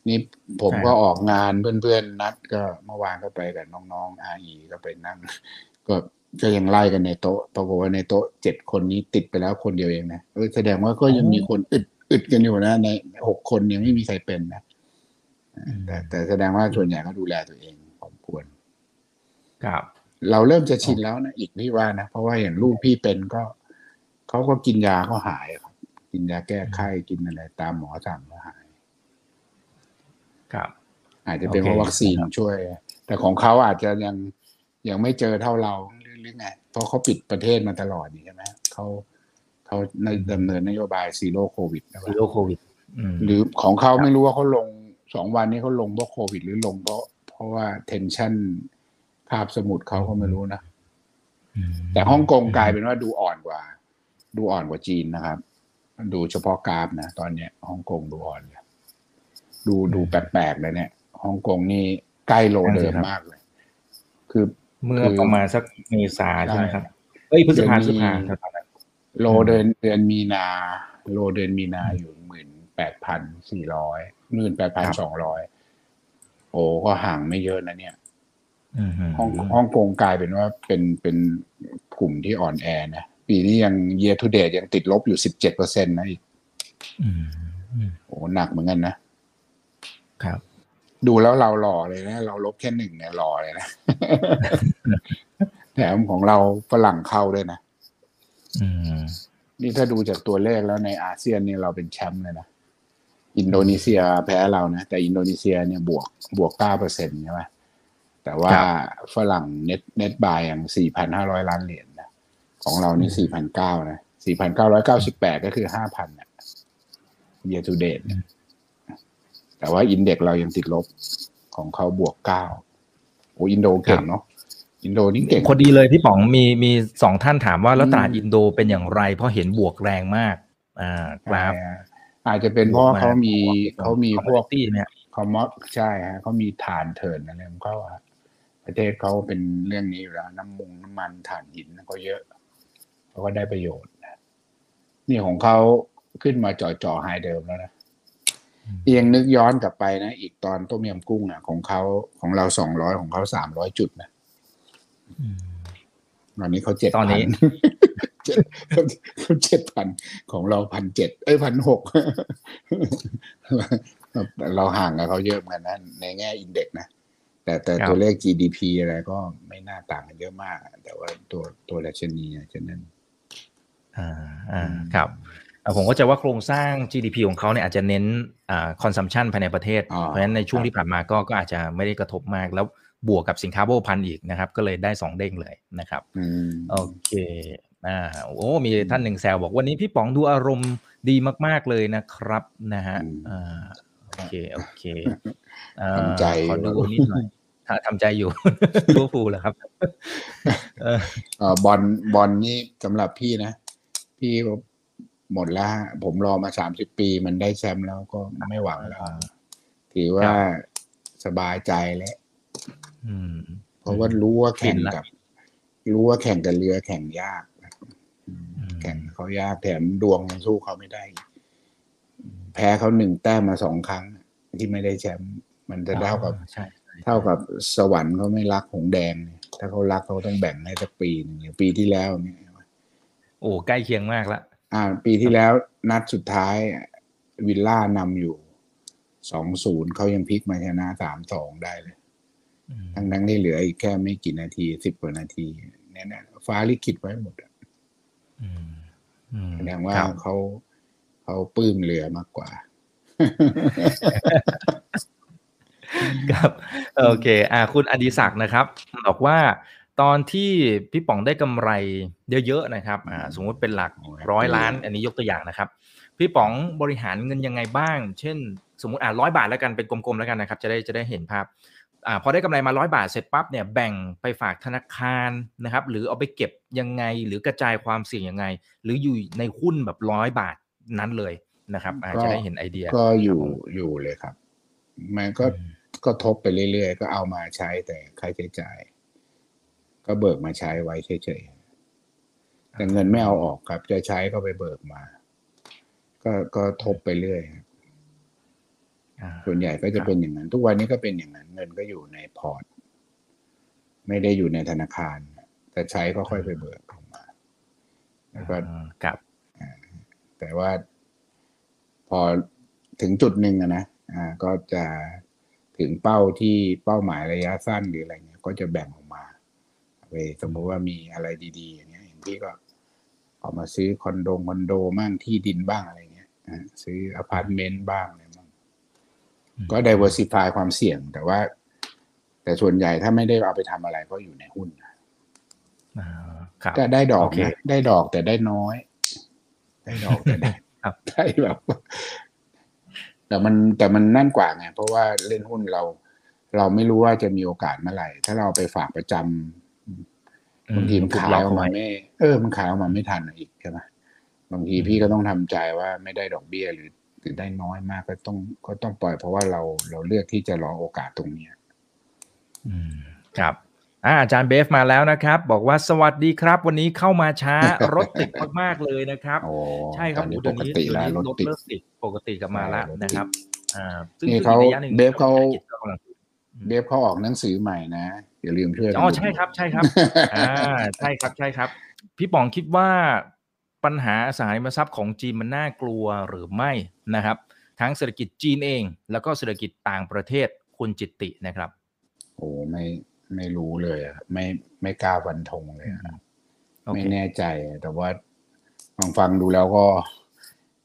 นี่ผมก็ออกงานเพื่อนๆนัดก็เมื่อวานก็ไปกับน้องๆอาอีก็ไปนั่ง ก็ก็ยังไล่กันในโต๊ะปรากฏว่าในโต๊ะเจ็ดคนนี้ติดไปแล้วคนเดียวเองนะเออแสดงว่าก็ยังมีคนอึด อึดกันอยู่นะ ในหกคนยังไม่มีใครเป็นนะแต่แต่แสดงว่าส่วนใหญ่ก็ดูแลตัวเองผมควรครับ เราเริ่มจะชินแล้วนะอีกพี่ว่านะ เพราะว่าอย่างลูกพี่เป็นก็เขาก็กินยาก็หายครับ กินยาแก้ไข้กินอะไร ตามหมอสั่งก็หาย ครับ อาจจะเป็นโอเคเพราะวัคซีนช่วย แต่ของเขาอาจจะยังยังไม่เจอเท่าเราหรือหรือไงเพราะเขาปิดประเทศมาตลอดนี่ใช่ไหมเขา เขาในดำเนินนโยบาย zero covid นะ zero covid อืมหรือของเขาไม่รู้ว่าเขาลงสองวันนี้เขาลงเพราะโควิด หรือลงเพราะเพราะว่าเทนชันคาบสมุทรเขาก็ไม่รู้นะแต่ฮ่องกงกลายเป็นว่าดูอ่อนกว่า ดูอ่อนกว่าจีนนะครับ ดูเฉพาะกราฟนะตอนเนี้ยฮ่องกงดูอ่อนเลยดูดูแปลกๆเลยเนี่ยฮ่องกงนี่ใกล้โลเดิมมากเลย คือเมื่อคือประมาณสักเมษาใช่ใช่ไหมครับเอ้ยพฤษภาพเดืฤอนมีษภาแถวๆนั้น โลเดือนเดือนมีนา โลเดือนมีนาอยู่หมื่นแปดพันสี่ร้อยหมื่นแปดพันสองร้อยโอ้ก็ห่างไม่เยอะนะเนี่ยอืมฮ่องฮ่องกงกลายเป็นว่าเป็นเป็นกลุ่มที่อ่อนแอนะปีนี้ยัง year to date ยังติดลบอยู่สิบเจ็ดเปอร์เซ็นต์นะอีกอืมอืมโอ้หนักเหมือนกันนะ ครับ ดูแล้วเราหล่อเลยนะ เราลบแค่หนึ่งเนี่ยหล่อเลยนะ แถมของเราฝรั่งเข้าด้วยนะอืม นี่ถ้าดูจากตัวเลขแล้วในอาเซียนเนี่ยเราเป็นแชมป์เลยนะ อินโดนีเซียแพ้เรานะ แต่อินโดนีเซียเนี่ยบวกบวกเก้าเปอร์เซ็นต์ใช่ไหมแต่ว่าฝรั่ง net net buy อย่างสี่พันห้าร้อยล้านเหรียญนะ ของเรานี่สี่พันเก้านะสี่พันเก้าร้อยเก้าสิบแปดก็คือห้าพันนะ year to date เนี่ยแต่ว่า index เรายังติดลบของเขาบวกเก้าโอ้อินโดเก่งเนาะ อินโดนี่เก่งพอดีเลยพี่ป๋องมีมีสองท่านถามว่าแล้วตลาดอืมอินโดเป็นอย่างไร เพราะเห็นบวกแรงมาก อ่ากราฟอ่าอาจจะเป็นเพราะว่าเขามีเขามีพวกที่เนี่ยคอมมอดใช่ฮะเขามีฐานเถินอะไรของเขาอะประเทศเขาเป็นเรื่องนี้อยู่แล้วน้ำมุงน้ำมันถ่านหินก็เยอะเขาก็ได้ประโยชน์นะนี่ของเขาขึ้นมาจ่อจ่อไฮเดิมแล้วนะเอียงนึกย้อนกลับไปนะ อีกตอนต้มยำกุ้งอะ ของเขาของเราสองร้อยของเขาสามร้อยจุดนะ ตอนนี้เขาเจ็ดตอนนี้เจ็ดเขาเจ็ดพันของเราพันเจ็ดเอ้ยพันหกเราห่างกับเขาเยอะเหมือนกันนะในแง่อินเด็กซ์นะแต่แต่ครับตัวเลข GDP อะไรก็ไม่น่าต่างกันเยอะมาก แต่ว่าตัวตัวดัชนีอะจะนั่นอ่าอ่าครับอ่าผมก็จะว่าโครงสร้าง GDP ของเขาเนี่ยอาจจะเน้นอ่า consumption ภายในประเทศอ๋อเพราะฉะนั้นในช่วงครับที่ผ่านมาก็ก็อาจจะไม่ได้กระทบมากแล้ว บวกกับสินค้าโภคภัณฑ์อีกนะครับ ก็เลยได้สองเด้งเลยนะครับอืมโอเคอ่าโอ้มีท่านหนึ่งแซวบอกวันนี้พี่ป๋องดูอารมณ์ดีมาก ๆเลยนะครับนะฮะอ่าโอเคโอเคเอ่อทำใจขอดูนิดหน่อยทำทำใจอยู่รู้ฟูเหรอครับเออเอ่อบอลบอลนี่สำหรับพี่นะ พี่ก็หมดแล้วฮะผมรอมาสามสิบปีมันได้แชมป์แล้วก็ไม่หวังแล้วถือว่าสบายใจแล้วอืม เพราะว่ารู้ว่าแข่งฟินละกับ รู้ว่าแข่งกับเรือแข่งยากนะอืมอืมแข่งเขายากแถมดวงยังสู้เขาไม่ได้อีกแพ้เขาหนึ่งแต้มมาสองครั้ง ที่ไม่ได้แชมป์มันจะเท่ากับใช่ใช่เท่ากับสวรรค์เขาไม่รักหงส์แดงเนี่ยถ้าเขารักเขาต้องแบ่งให้สักปีหนึงอย่างปีที่แล้วเนี่ยโอ้ใกล้เคียงมากละอ่า ปีที่แล้วนัดสุดท้ายอะวิลล่านำอยู่สองศูนย์เขายังพลิกมาชนะสามสองได้เลย อืมทั้งนั้นที่เหลืออีกแค่ไม่กี่นาทีสิบกว่านาทีเนี่ยนะฟ้าลิขิตไว้หมดอะอืมอืมแสดงว่าครับเขาเขาปลื้มเรือมากกว่า ครับโอเค อ่า คุณอดิศักดิ์นะครับ บอกว่าตอนที่พี่ป๋องได้กำไรเยอะๆนะครับอ่าสมมุติเป็นหลักโอ้ยร้อยดีล้าน อันนี้ยกตัวอย่างนะครับ พี่ป๋องบริหารเงินยังไงบ้าง เช่น สมมติอ่าร้อยบาทแล้วกันเป็นกลมๆแล้วกันนะครับ จะได้จะได้เห็นภาพ อ่าพอได้กำไรมาร้อยบาทเสร็จปั๊บเนี่ยแบ่งไปฝากธนาคารนะครับ หรือเอาไปเก็บยังไงหรือกระจายความเสี่ยงยังไง หรืออยู่ในหุ้นแบบร้อยบาทนั้นเลยนะครับอาจจะได้เห็นไอเดีย ก็อยู่ครับผมอยู่เลยครับ มันก็อืมก็ทบไปเรื่อยๆ ก็เอามาใช้แต่ค่าใช้จ่าย ก็เบิกมาใช้ไว้เฉยๆแต่เงินไม่เอาออกครับ จะใช้ก็ไปเบิกมา ก็ก็ทบไปเรื่อยครับอ่า ส่วนใหญ่ก็จะเป็นอย่างนั้น ทุกวันนี้ก็เป็นอย่างนั้น เงินก็อยู่ในพอร์ต ไม่ได้อยู่ในธนาคาร แต่ใช้ก็ค่อยไปเบิกออกมา แล้วก็อ่าครับแต่ว่าพอถึงจุดหนึ่งอะนะอ่า ก็จะถึงเป้าที่เป้าหมายระยะสั้นหรืออะไรเงี้ย ก็จะแบ่งออกมาไปสมมุติว่ามีอะไรดีๆ อย่างเงี้ยอย่างที่ก็เอามาซื้อคอนโดคอนโดบ้างที่ดินบ้างอะไรเงี้ยอ่าซื้ออพาร์ตเมนต์บ้างอะไรบ้างอืม ก็ diversify ความเสี่ยง แต่ว่าแต่ส่วนใหญ่ถ้าไม่ได้เอาไปทำอะไรก็อยู่ในหุ้นอ่าครับก็ได้ดอกโอเคนะได้ดอกแต่ได้น้อย ได้ดอกแต่ได้ครับได้แบบแต่มันแต่มันนั่นกว่าไงเพราะว่าเล่นหุ้นเรา เราไม่รู้ว่าจะมีโอกาสเมื่อไหร่ ถ้าเราไปฝากประจำบางทีมันถูกขายล็อกออกมาไว้ไม่ เออมันขายออกมาไม่ทันอีกใช่ไหมบางทีพี่ก็ต้องทำใจว่าไม่ได้ดอกเบี้ยหรือ หรือได้น้อยมากก็ต้องก็ต้องปล่อยเพราะว่าเราเราเลือกที่จะรอโอกาสตรงเนี้ยอืมครับอ่าอาจารย์เบฟมาแล้วนะครับ บอกว่าสวัสดีครับ วันนี้เข้ามาช้ารถติดมากๆเลยนะครับโอ้ใช่ครับตอนนี้โอ้ปเดี๋ยวกนี้ติเดี๋ยวแล้วนี้รถรถติดเลิกติดปกติกลับมาแล้วใช่รถติดนะครับอ่าซึ่งนี่ซึ่งเขาอีกระยะหนึ่งเบฟเขาศรษฐกิจก็กำลังเบฟเขาออกหนังสือใหม่นะอย่าลืมช่วยกันอ๋อดูใช่ครับใช่ครับอ่าใช่ครับใช่ครับ พี่ป๋องคิดว่า ปัญหาอสังหาริมทรัพย์ของจีนมันน่ากลัวหรือไม่นะครับ ทั้งเศรษฐกิจจีนเอง แล้วก็เศรษฐกิจต่างประเทศคุณจิตตินะครับ โอ้ไม่ไม่รู้เลยอะไม่ไม่กล้าฟันธงเลยอะโอไม่เคแน่ใจอะแต่ว่าฟังฟังดูแล้วก็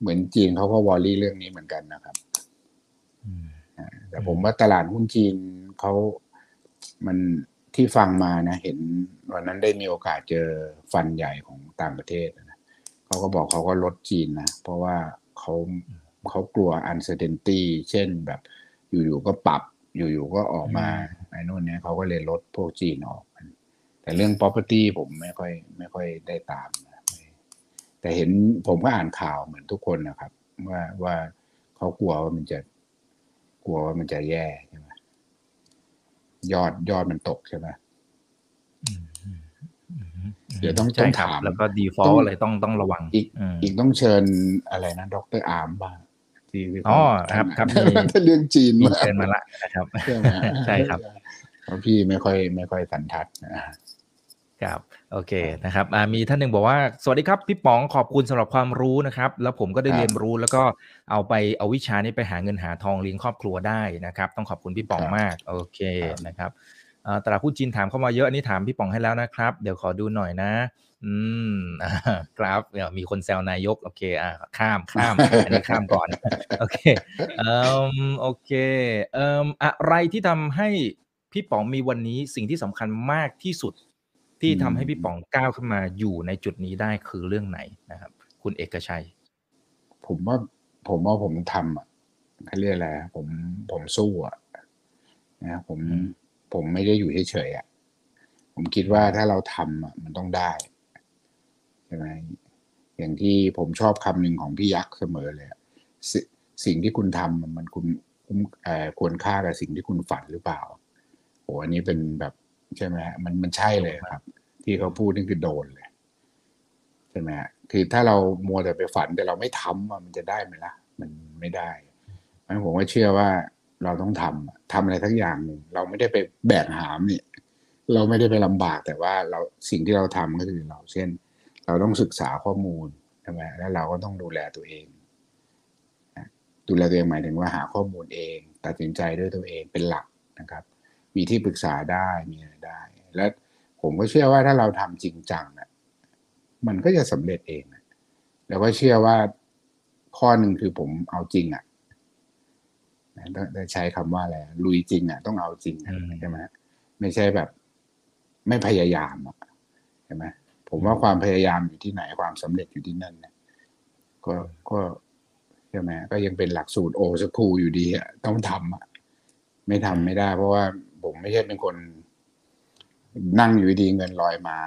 เหมือนจีนเขาก็วอรี่เรื่องนี้เหมือนกันนะครับอืมแต่ผมว่าตลาดหุ้นจีนเขามันที่ฟังมานะ เห็นวันนั้นได้มีโอกาสเจอฟันใหญ่ของต่างประเทศนะ เขาก็บอกเขาก็ลดจีนนะเพราะว่าเขาเขากลัว uncertainty เช่นแบบอยู่ๆก็ปรับอยู่ๆก็ออกมาไอ้นู่นเนี่ยเขาก็เลยลดพวกจีนออก แต่เรื่อง property ผมไม่ค่อย ไม่ค่อยได้ตามนะแต่เห็นผมก็อ่านข่าวเหมือนทุกคนนะครับ ว่าว่าเขากลัวว่ามันจะกลัวว่ามันจะแย่ใช่ไหมยอดยอดมันตกใช่ไหมอืมอืมอืม เดี๋ยวต้องใช่ครับต้องถามแล้วก็ดีฟอต้ลองอะไรต้องต้องระวัง อีกอืมอีกต้องเชิญอะไรนะดรอาร์มบ้างที่ที่เขาอ๋อครับครับมีถ้าเรื่องจีนมีมาเชิญมาละนะครับใช่ไหมใช่ครับเพราะพี่ไม่ค่อยไม่ค่อยสันทัดนะครับโอเคนะครับอ่ามีท่านหนึ่งบอกว่า สวัสดีครับ พี่ป๋องขอบคุณสำหรับความรู้นะครับ แล้วผมก็ได้ครับเรียนรู้แล้วก็เอาไปเอาวิชานี้ไปหาเงินหาทองเลี้ยงครอบครัวได้นะครับ ต้องขอบคุณพี่ป๋องครับมาก โอเคครับนะครับอ่า ตลาดหุ้นจีนถามเข้ามาเยอะอันนี้ถามพี่ป๋องให้แล้วนะครับ เดี๋ยวขอดูหน่อยนะ อืมอ่าครับเดี๋ยวมีคนแซวนายก โอเค อ่าข้ามข้ามอันนี้ข้ามก่อน โอเคเอ่มโอเคเอ่มอะไรที่ทำให้พี่ป๋องมีวันนี้สิ่งที่สำคัญมากที่สุด ที่ทำให้พี่ป๋องก้าวขึ้นมาอยู่ในจุดนี้ได้คือเรื่องไหนนะครับ คุณเอกชัย ผมว่าผมว่าผมทำอะเขาเรียกอะไรอะผมผมสู้อะนะผมอืม ผมไม่ได้อยู่เฉยๆอะผมคิดว่าถ้าเราทำอะมันต้องได้ใช่ไหมอย่างที่ผมชอบคำหนึ่งของพี่ยักษ์เสมอเลยอะสสิ่งที่คุณทำมันคุณคุ้มควรค่ากับสิ่งที่คุณฝันหรือเปล่าโอ้อันนี้เป็นแบบใช่ไหมฮะมันมันใช่เลยครับ ที่เขาพูดนี่คือโดนเลยใช่ไหมฮะคือถ้าเรามัวแต่ไปฝันแต่เราไม่ทำมันจะได้ไหมล่ะ มันไม่ได้เพราะผมก็เชื่อว่า เราต้องทำอะทำอะไรทักอย่างหนึ่งเราไม่ได้ไปแบกหามเนี่ยเราไม่ได้ไปลำบากแต่ว่าเราสิ่งที่เราทำก็คือเราเช่น เราต้องศึกษาข้อมูลใช่ไหมแล้วเราก็ต้องดูแลตัวเอง ดูแลตัวเองหมายถึงว่าหาข้อมูลเอง ตัดสินใจด้วยตัวเองเป็นหลักนะครับ มีที่ปรึกษาได้มีอะไรได้ และผมก็เชื่อว่าถ้าเราทำจริงจังนะมันก็จะสำเร็จเองนะแล้วก็เชื่อว่าข้อหนึ่งคือผมเอาจริงอะ่ะ นะต้องต้องใช้คำว่าอะไรลุยจริงอะ่ะต้องเอาจริงอะอืมใช่ไหมไม่ใช่แบบ ไม่พยายามอะใช่ไหมผมว่าความพยายามอยู่ที่ไหนความสำเร็จอยู่ที่นั่นนะก็ก็ใช่ไหมก็ยังเป็นหลักสูตรโอสคูอยู่ดีอะต้องทำอะไม่ทำไม่ได้ เพราะว่าผมไม่ใช่เป็นคน นั่งอยู่ดีๆเงินลอยมา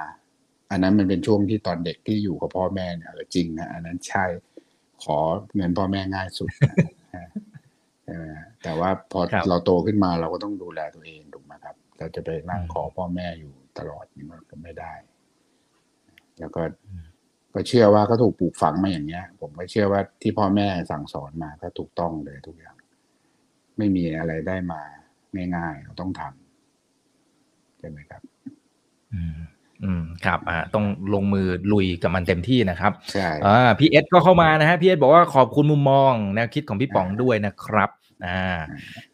อันนั้นมันเป็นช่วงที่ตอนเด็กที่อยู่กับพ่อแม่เนี่ยเออจริงนะอันนั้นใช่ขอเงินพ่อแม่ง่ายสุดนะ ใช่ไหมฮะแต่ว่าพอครับเราโตขึ้นมาเราก็ต้องดูแลตัวเองถูกไหมครับ เราจะไปนั่งอืมขอพ่อแม่อยู่ตลอดนี่มันก็ไม่ได้ แล้วก็ก็เชื่อว่าก็ถูกปลูกฝังมาอย่างเงี้ย ผมก็เชื่อว่าที่พ่อแม่สั่งสอนมาก็ถูกต้องเลยทุกอย่าง ไม่มีอะไรได้มาง่ายๆเราต้องทำใช่ไหมครับ อืมอืมครับอ่าต้องลงมือลุยกับมันเต็มที่นะครับใช่อ่าพี่เอสก็เข้ามานะฮะพี่เอสบอกว่าขอบคุณมุมมองแนวคิดของพี่ป๋องด้วยนะครับ อ่า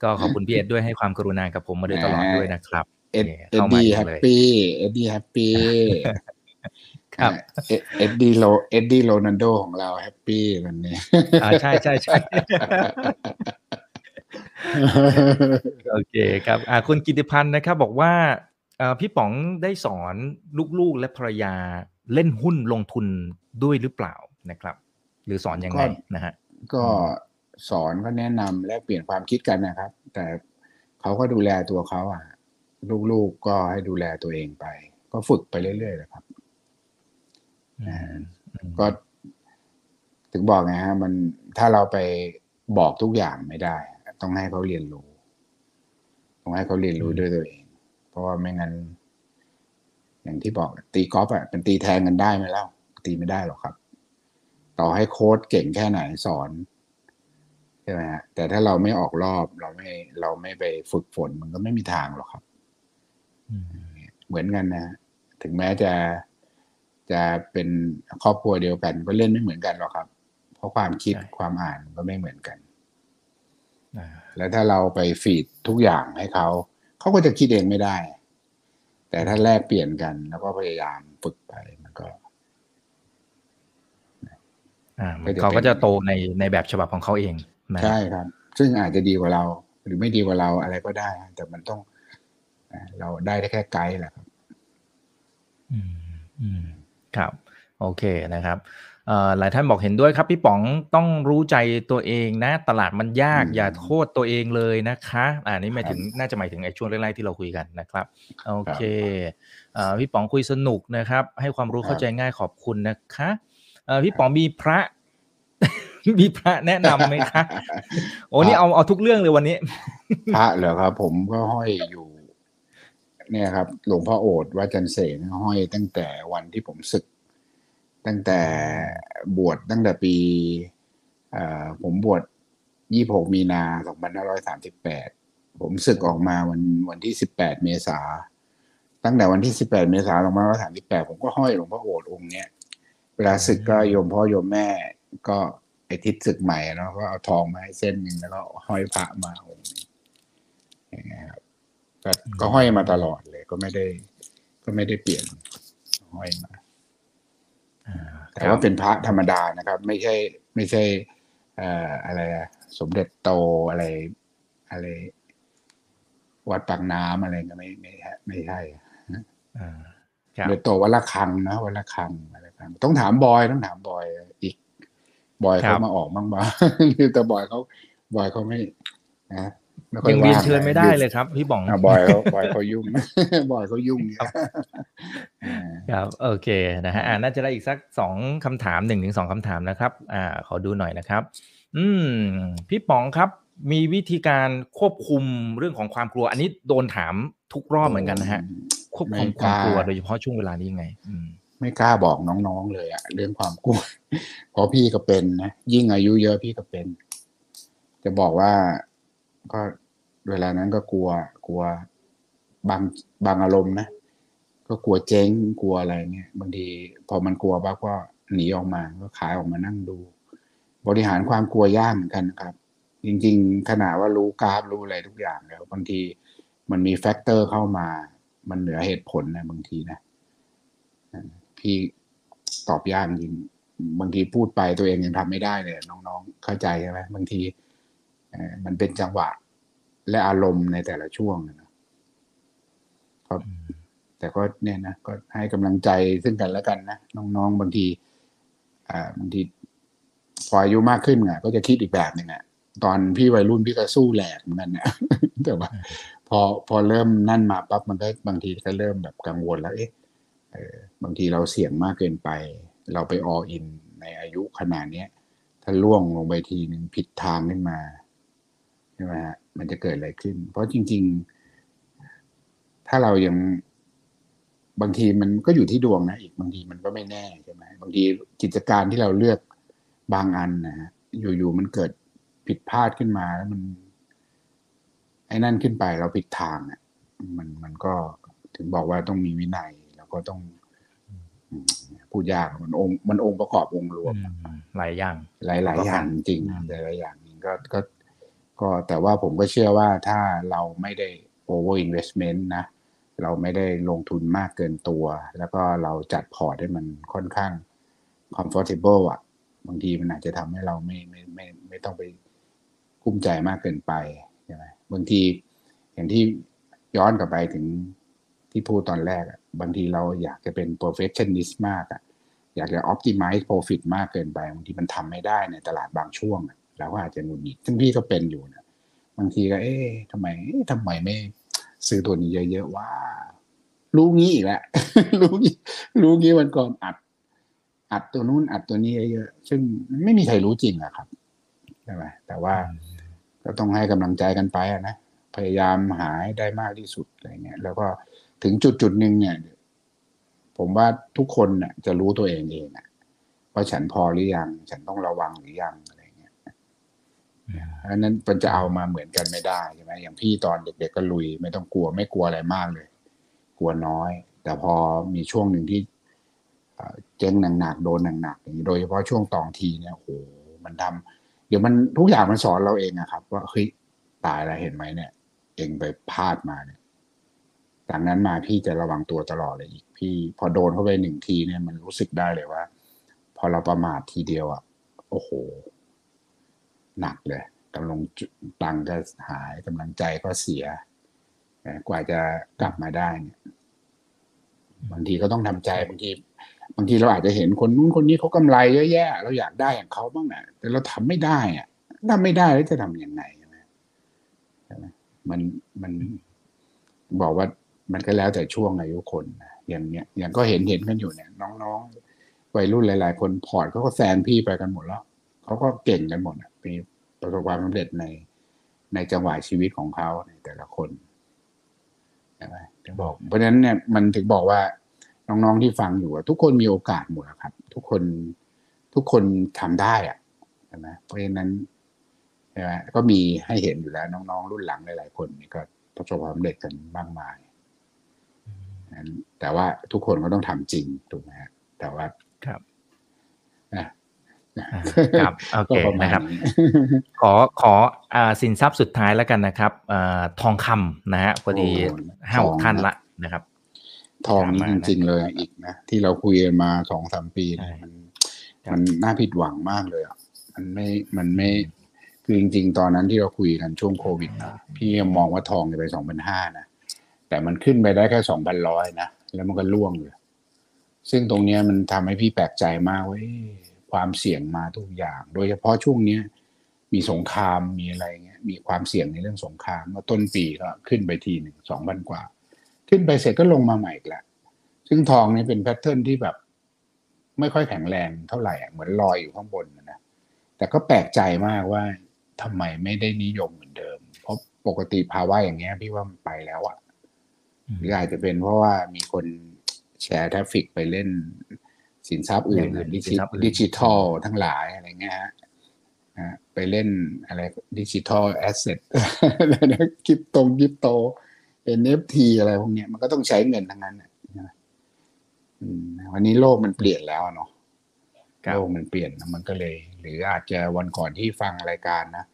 ก็ขอบคุณพี่เอสด้วยให้ความกรุณากับผมมาโดยตลอดด้วยนะครับเอ็ดนี่เอ็ดเข้ามาดี้อีกแฮปเลยปี้เอ็ดดี้แฮปปี้ครับเอ็ดเอ็ดดี้โลเอ็ดดี้โรนัลโดของเราแฮปปี้วันนี้อ่าใช่ใช่ใช่โอเคครับอ่าคุณกิติพันธ์นะครับ บอกว่าอ่าพี่ป๋องได้สอนลูกๆและภรรยาเล่นหุ้นลงทุนด้วยหรือเปล่านะครับ หรือสอนยังไงก็นะฮะก็ สอนก็แนะนำและเปลี่ยนความคิดกันนะครับ แต่เขาก็ดูแลตัวเขาอะ ลูกๆก็ให้ดูแลตัวเองไป ก็ฝึกไปเรื่อยๆเลยครับอืมอืมก็ถึงบอกไงฮะ มันถ้าเราไปบอกทุกอย่างไม่ได้ ต้องให้เขาเรียนรู้ ต้องให้เขาเรียนรู้ด้วยตัวเอง เพราะว่าไม่งั้น อย่างที่บอกตีกอล์ฟอะเป็นตีแทนกันได้ไหมเล่าตีไม่ได้หรอกครับ ต่อให้โค้ดเก่งแค่ไหนสอน ใช่ไหมฮะแต่ถ้าเราไม่ออกรอบเราไม่เราไม่ไปฝึกฝนมันก็ไม่มีทางหรอกครับอืมเหมือนกันนะถึงแม้จะจะเป็นครอบครัวเดียวกัน ก็เล่นไม่เหมือนกันหรอกครับ เพราะความคิดความอ่านก็ไม่เหมือนกันอ่าแล้วถ้าเราไปฟีดทุกอย่างให้เขาเขาก็จะคิดเองไม่ได้ แต่ถ้าแลกเปลี่ยนกัน แล้วก็พยายามฝึกไปมันก็อ่าก็จะเขาก็เป็นจะโตในในแบบฉบับของเขาเองนะ ใช่ครับ ซึ่งอาจจะดีกว่าเรา หรือไม่ดีกว่าเราอะไรก็ได้ แต่มันต้องอ่าเราได้แค่ไกด์แหละครับ อืมอืมครับ โอเคนะครับเอ่อหลายท่านบอกเห็นด้วยครับ พี่ป๋องต้องรู้ใจตัวเองนะ ตลาดมันยากอืมอย่าโทษตัวเองเลยนะคะอ่านี่หมายครับถึงน่าจะหมายถึงไอ้ช่วงแรกๆที่เราคุยกันนะครับ โอเคเอ่อพี่ป๋องคุยสนุกนะครับ ให้ความรู้ครับเข้าใจง่ายขอบคุณนะคะเอ่อพี่ป๋องมีพระ มีพระแนะนำไหมคะโอ้นี่เอาเอาทุกเรื่องเลยวันนี้ พระเหรอครับ ผมก็ห้อยอยู่ เนี่ยครับ หลวงพ่อโอษฐ์วัดจันเสนห้อยตั้งแต่วันที่ผมศึก ตั้งแต่บวชตั้งแต่ปีเอ่อผมบวชยี่หกมีนาสองพันห้าร้อยสามสิบแปดผมศึกออกมาวันวันที่สิบแปดเมษาตั้งแต่วันที่สิบแปดเมษาสองพันห้าร้อยสามสิบแปดผมก็ห้อยหลวงพ่อโอษฐ์องค์เนี้ยเวลาศึกก็โยมพ่อโยมแม่ก็ไอ ทิศศึกใหม่เนาะก็เอาทองมาให้เส้นหนึ่งแล้วก็ห้อยพระมาองค์หนึ่งอย่างเงี้ยครับก็ก็ห้อยมาตลอดเลย ก็ไม่ได้ ก็ไม่ได้เปลี่ยนห้อยมาแต่ว่าเป็นพระธรรมดานะครับ ไม่ใช่ ไม่ใช่เอ่ออะไรอะสมเด็จโตอะไรอะไร วัดปากน้ำอะไรก็ไม่ไม่ใช่ไม่ใช่อ่าคสรัมบเด็จโตวัดละคังนะวัดละคังอะไรครับต้องถามบอยต้องถามบอยอีก บอยครัเขาบมาออกบ้างบ้างแต่บอยเขาบอยเขาไม่นะไม่ค่อยังเรียนว่างเชิญไม่ได้เลยครับ พี่ป๋องอะบอยเขาบอยเขายุ่งบอยเขายุ่งครับอ่าครับโอเคนะฮะอ่าน่าจะได้อีกสักสองคำถามหนึ่งถึงสองคำถามนะครับ อ่า ขอดูหน่อยนะครับ อืม พี่ป๋องครับ มีวิธีการควบคุมเรื่องของความกลัว อันนี้โดนถามทุกรอบเหมือนกันนะฮะควบคุมความกลัวโดยเฉพาะช่วงเวลานี้ยังไง อืม ไม่กล้าบอกน้องๆเลยอะเรื่องความกลัวเพราะพี่ก็เป็นนะยิ่งอายุเยอะพี่ก็เป็น จะบอกว่าก็เวลานั้นก็กลัว กลัวบางบางอารมณ์นะก็กลัวเจ๊งกลัวอะไรเงี้ยบางทีพอมันกลัวปั๊บก็หนีออกมาก็ขายออกมานั่งดู บริหารความกลัวยากเหมือนกันนะครับ จริง ๆ ขนาดว่ารู้กราฟรู้อะไรทุกอย่างแล้ว บางทีมันมีแฟกเตอร์เข้ามา มันเหนือเหตุผลนะบางทีนะ พี่ตอบยากจริง บางทีพูดไปตัวเองยังทำไม่ได้เลยน้องๆ เข้าใจใช่ไหมบางทีเอ่อมันเป็นจังหวะ และอารมณ์ในแต่ละช่วงนะนะครับแต่ก็เนี่ยนะก็ให้กำลังใจซึ่งกันและกันนะน้องๆบางทีอ่าบางทีพออายุมากขึ้นอะ ก็จะคิดอีกแบบหนึ่งอะตอนพี่วัยรุ่นพี่ก็สู้แหลกเหมือนกันนะแต่ว่า พอพอเริ่มนั่นมาปั๊บมันก็บางทีก็เริ่มแบบกังวลแล้ว เอ๊ะเออ บางทีเราเสี่ยงมากเกินไป เราไปออินในอายุขนาดนี้ถ้าล่วงลงไปทีหนึ่งผิดทางขึ้นมาใช่ไหมฮะมันจะเกิดอะไรขึ้น เพราะจริง ๆ ถ้าเรายังบางทีมันก็อยู่ที่ดวงนะอีกบางทีมันก็ไม่แน่ใช่ไหมบางทีกิจการที่เราเลือกบางอันนะฮะอยู่ๆมันเกิดผิดพลาดขึ้นมาแล้วมัน ไอ้นั่นขึ้นไปเราผิดทางอะ มันมันก็ถึงบอกว่าต้องมีวินัย ก็ต้องอืมพูดยากมันองค์มันองค์ประกอบองค์รวมอืมหลายอย่าง หลายหลายประกอบอย่างจริงอืมหลายหลายอย่างจริงก็ก็ ก็แต่ว่าผมก็เชื่อว่าถ้าเราไม่ได้ over investment นะ เราไม่ได้ลงทุนมากเกินตัว แล้วก็เราจัดพอร์ตให้มันค่อนข้าง comfortable อะ บางทีมันอาจจะทำให้เราไม่ไม่ไม่ไม่ต้องไปกุ้มใจมากเกินไปใช่ไหมบางทีอย่างที่ย้อนกลับไปถึง ที่พูดตอนแรกอะบางทีเราอยากจะเป็น perfectionist มากอะอยากจะ optimize profit มากเกินไปบางทีมันทำไม่ได้ในตลาดบางช่วงเราก็อาจจะหงุดหงิดซึ่งพี่ก็เป็นอยู่นะบางทีก็ เอ๊ะทำไมเอ๊ะทำไมไม่ซื้อตัวนี้เยอะๆว่า รู้งี้อีกแล้วรู้งี้รู้งี้วันก่อนอัด อัดตัวนู้นอัดตัวนี้เยอะๆซึ่งไม่มีใครรู้จริงอะครับใช่ไหมแต่ว่าก็ต้องให้กำลังใจกันไปอะนะพยายามหาให้ได้มากที่สุดอะไรเงี้ยแล้วก็ ถึงจุดจุดหนึ่งเนี่ย ผมว่าทุกคนน่ะ จะรู้ตัวเองเองอะว่าฉันพอหรือยัง ฉันต้องระวังหรือยังอะไรเงี้ยเพราะนั้นมันจะเอามาเหมือนกันไม่ได้ใช่ไหมอย่างพี่ตอนเด็กๆก็ลุย ไม่ต้องกลัวไม่กลัวอะไรมากเลย กลัวน้อย แต่พอมีช่วงหนึ่งที่เจ๊งหนักๆโดนหนักๆอย่างนี้โดยเฉพาะช่วงตองทีเนี่ยโหมันทำเดี๋ยวมันทุกอย่างมันสอนเราเองอะครับ ว่าเฮ้ยตายแล้วเห็นไหมเนี่ย เองไปพลาดมาเนี่ย จากนั้นมาพี่จะระวังตัวตลอดเลยอีก พี่พอโดนเข้าไปหนึ่งทีเนี่ยมันรู้สึกได้เลยว่า พอเราประมาททีเดียวอะโอ้โห หนักเลยกำลังตังก็หายกำลังใจก็เสียกว่าจะกลับมาได้เนี่ยบางทีก็ต้องทำใจบางทีบางทีเราอาจจะเห็นคนนู้นคนนี้เขากำไรเยอะแยะ เราอยากได้อย่างเขาบ้างอะ แต่เราทำไม่ได้อะทำไม่ได้แล้วจะทํำยังไงไหมใช่ไหมมันมันบอกว่า มันก็แล้วแต่ช่วงอายุคนอย่างเนี้ยอย่างก็เห็นเห็นกันอยู่เนี่ย น้องๆวัยรุ่นหลาย ๆ คนพอร์ตเขาก็แซงพี่ไปกันหมดแล้วเขาก็เก่งกันหมดมีประสบความสำเร็จในในจังหวะชีวิตของเขาในแต่ละคนใช่ไหมถึงบอกเพราะฉะนั้นเนี่ยมันถึงบอกว่าน้องๆที่ฟังอยู่ทุกคนมีโอกาสหมดครับ ทุกคนทุกคนทำได้อะใช่ไหมเพราะฉะนั้นใช่ไหมก็มีให้เห็นอยู่แล้ว น้องๆรุ่นหลังหลายๆคนนี่ก็ประสบความสำเร็จกันมากมาย แต่ว่าทุกคนก็ต้องทำจริงถูกไหมแต่ว่าครับนะครับโอเคนะครับ ขอขออ่าสินทรัพย์สุดท้ายแล้วกันนะครับอ่าทองคำนะฮะพอดีห้าท่านละนะครับ ทองนี่จริงๆเลยอีกนะที่เราคุยมาสองสามปีมันมันน่าผิดหวังมากเลยอะมันไม่มันไม่คือจริง ๆ ตอนนั้นที่เราคุยกันช่วงโควิดนะพี่ยังมองว่าทองจะไปสองพันห้านะ แต่มันขึ้นไปได้แค่สองพันร้อยนะ แล้วมันก็ล่วงเลยซึ่งตรงนี้มันทำให้พี่แปลกใจมากว่าความเสี่ยงมาทุกอย่าง โดยเฉพาะช่วงนี้มีสงครามมีอะไรเงี้ย มีความเสี่ยงในเรื่องสงครามเมื่อต้นปีก็ขึ้นไปทีหนึ่งสองพันกว่า ขึ้นไปเสร็จก็ลงมาใหม่อีกแล้วซึ่งทองนี่เป็น pattern ที่แบบ ไม่ค่อยแข็งแรงเท่าไหร่เหมือนลอยอยู่ข้างบนนะแต่ก็แปลกใจมากว่าทำไมไม่ได้นิยมเหมือนเดิม เพราะปกติภาวะอย่างเงี้ย พี่ว่ามันไปแล้วอะ หรืออาจจะเป็นเพราะว่ามีคน share traffic ไปเล่นสินทรัพย์อื่นดิจิดิจิทัลทั้งหลายอะไรเงี้ยฮะไปเล่นอะไร digital assetอะไรนะคริปโตคริปโต NFT อะไรพวกเนี้ยมันก็ต้องใช้เงินทั้งนั้นวันนี้โลกมันเปลี่ยนแล้วเนาะโลกมันเปลี่ยนมันก็เลย หรืออาจจะวันก่อนที่ฟังรายการนะ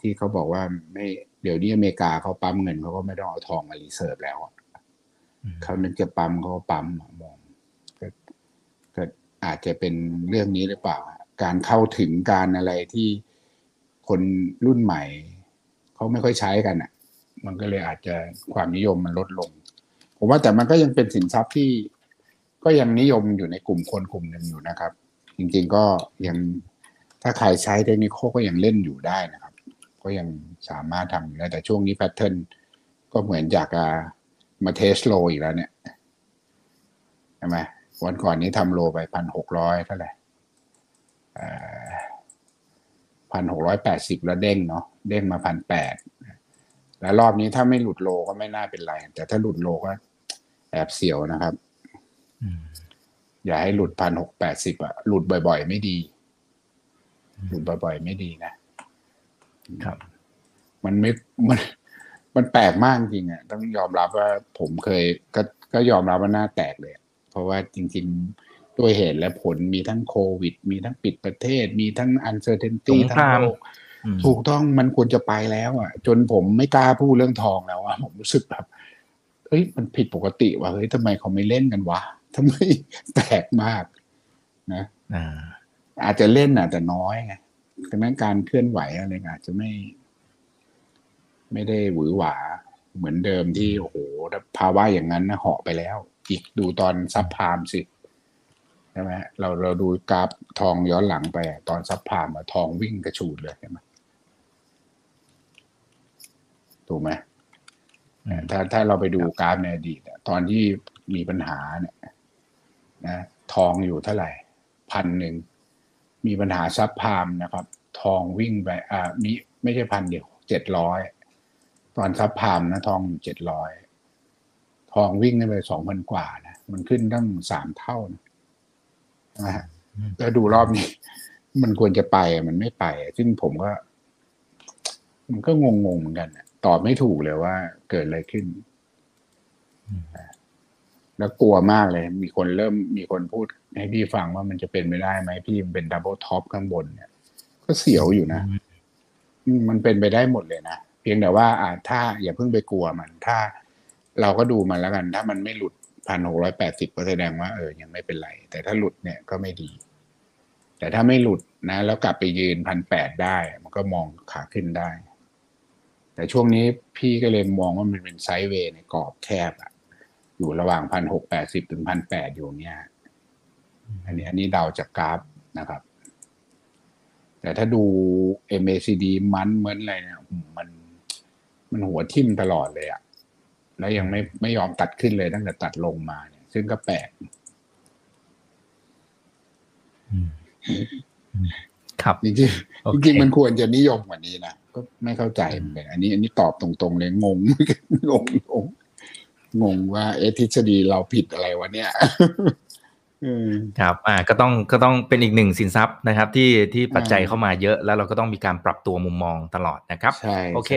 ที่เขาบอกว่าไม่ เดี๋ยวนี้อเมริกาเขาปั๊มเงินเขาก็ไม่ต้องเอาทองมา reserve แล้วเขานึกจะปั๊มเขาปั๊มเองก็อาจจะเป็นเรื่องนี้หรือเปล่า การเข้าถึงการอะไรที่คนรุ่นใหม่เขาไม่ค่อยใช้กันอะ มันก็เลยอาจจะความนิยมมันลดลง ผมว่าแต่มันก็ยังเป็นสินทรัพย์ที่ก็ยังนิยมอยู่ในกลุ่มคนกลุ่มหนึ่งอยู่นะครับ จริง ๆก็ยังถ้าใครใช้เทคนิคก็ยังเล่นอยู่ได้นะครับ ก็ยังสามารถทำได้แต่ช่วงนี้แพทเทิร์นก็เหมือนจากมาเทสโลอีกแล้วเนี่ยใช่ไหมวันก่อนนี้ทำโลไปพันหกร้อยเท่าไหร่พันหกร้อยแปดสิบแล้วเด้งเนาะเด้งมาพันแปดแล้วรอบนี้ถ้าไม่หลุดโลก็ไม่น่าเป็นไร แต่ถ้าหลุดโลก็แอบเสียวนะครับอย่าให้หลุดพันหกแปดสิบอะหลุดบ่อย ๆ ไม่ดี หลุดบ่อย ๆ ไม่ดีนะ ครับ มันไม่มันมันแปลกมากจริงอะต้องยอมรับว่าผมเคยก็ก็ยอมรับว่าหน้าแตกเลย เพราะว่าจริง ๆ ด้วยเหตุและผลมีทั้งโควิด มีทั้งปิดประเทศ มีทั้งอันเซอร์เทนตี้ทั้งโลกถูกต้องมันควรจะไปแล้ว อะ จนผมไม่กล้าพูดเรื่องทองแล้วอะผมรู้สึกแบบเฮ้ยมันผิดปกติว่ะเฮ้ยทำไมเขาไม่เล่นกันวะทำไมแปลกมาก นะอาจจะเล่นอะแต่น้อยไง ดังนั้นการเคลื่อนไหวอะไรอาจจะไม่ ไม่ได้หวือหวา เหมือนเดิมที่โอ้โหภาวะอย่างนั้นนะเหาะไปแล้ว อีกดูตอนซับพามสิใช่ไหมเราเราดูกราฟทองย้อนหลังไป ตอนซับพามอะทองวิ่งกระชูดเลยใช่ไหมถูกไหมถ้าถ้าเราไปดูกราฟในอดีตตอนที่มีปัญหาเนี่ยนะทองอยู่เท่าไหร่พันหนึ่ง มีปัญหาซับพามนะครับ ทองวิ่งไปอ่ามีไม่ใช่พันเดียวเจ็ดร้อยตอนซับพามนะทองอยู่เจ็ดร้อยทองวิ่งได้ไปสองพันกว่านะมันขึ้นตั้งสามเท่านะนะฮะแล้วดูรอบนี้ มันควรจะไปมันไม่ไป ซึ่งผมก็ มันก็งงๆเหมือนกันตอบไม่ถูกเลยว่าเกิดอะไรขึ้นแล้วกลัวมากเลย มีคนเริ่มมีคนพูด ให้พี่ฟังว่ามันจะเป็นไม่ได้ไหมพี่มันเป็น double top ข้างบนเนี่ย ก็เสียวอยู่นะมันเป็นไปได้หมดเลยนะ เพียงแต่ว่าอ่าถ้าอย่าเพิ่งไปกลัวมัน ถ้าเราก็ดูมันแล้วกัน ถ้ามันไม่หลุดพันหกร้อยแปดสิบก็แสดงว่าเออยังไม่เป็นไร แต่ถ้าหลุดเนี่ยก็ไม่ดี แต่ถ้าไม่หลุดนะ แล้วกลับไปยืนพันแปดได้ มันก็มองขาขึ้นได้ แต่ช่วงนี้พี่ก็เลยมองว่ามันเป็น sideway ในกรอบแคบอะอยู่ระหว่างพันหกแปดสิบถึงพันแปดอยู่เนี่ย อันนี้อันนี้เดาจากกราฟนะครับ แต่ถ้าดู MACD มันเหมือนอะไรเนี่ยมันมันหัวทิ่มตลอดเลยอะแล้วยังไม่ไม่ยอมตัดขึ้นเลยตั้งแต่ตัดลงมาเนี่ย ซึ่งก็แปลกครับจริงจริงมันควรจะนิยมกว่านี้นะก็ไม่เข้าใจเหมือันอันนี้ อันนี้ตอบตรงๆเลยงงงงงงว่า เอทฤษฎีเราผิดอะไรวะเนี่ย ครับอ่าก็ต้องก็ต้องเป็นอีกหนึ่งสินทรัพย์นะครับ ที่ที่ปัจจัยเข้ามาเยอะแล้วเราก็ต้องมีการปรับตัวมุมมองตลอดนะครับใช่โอเค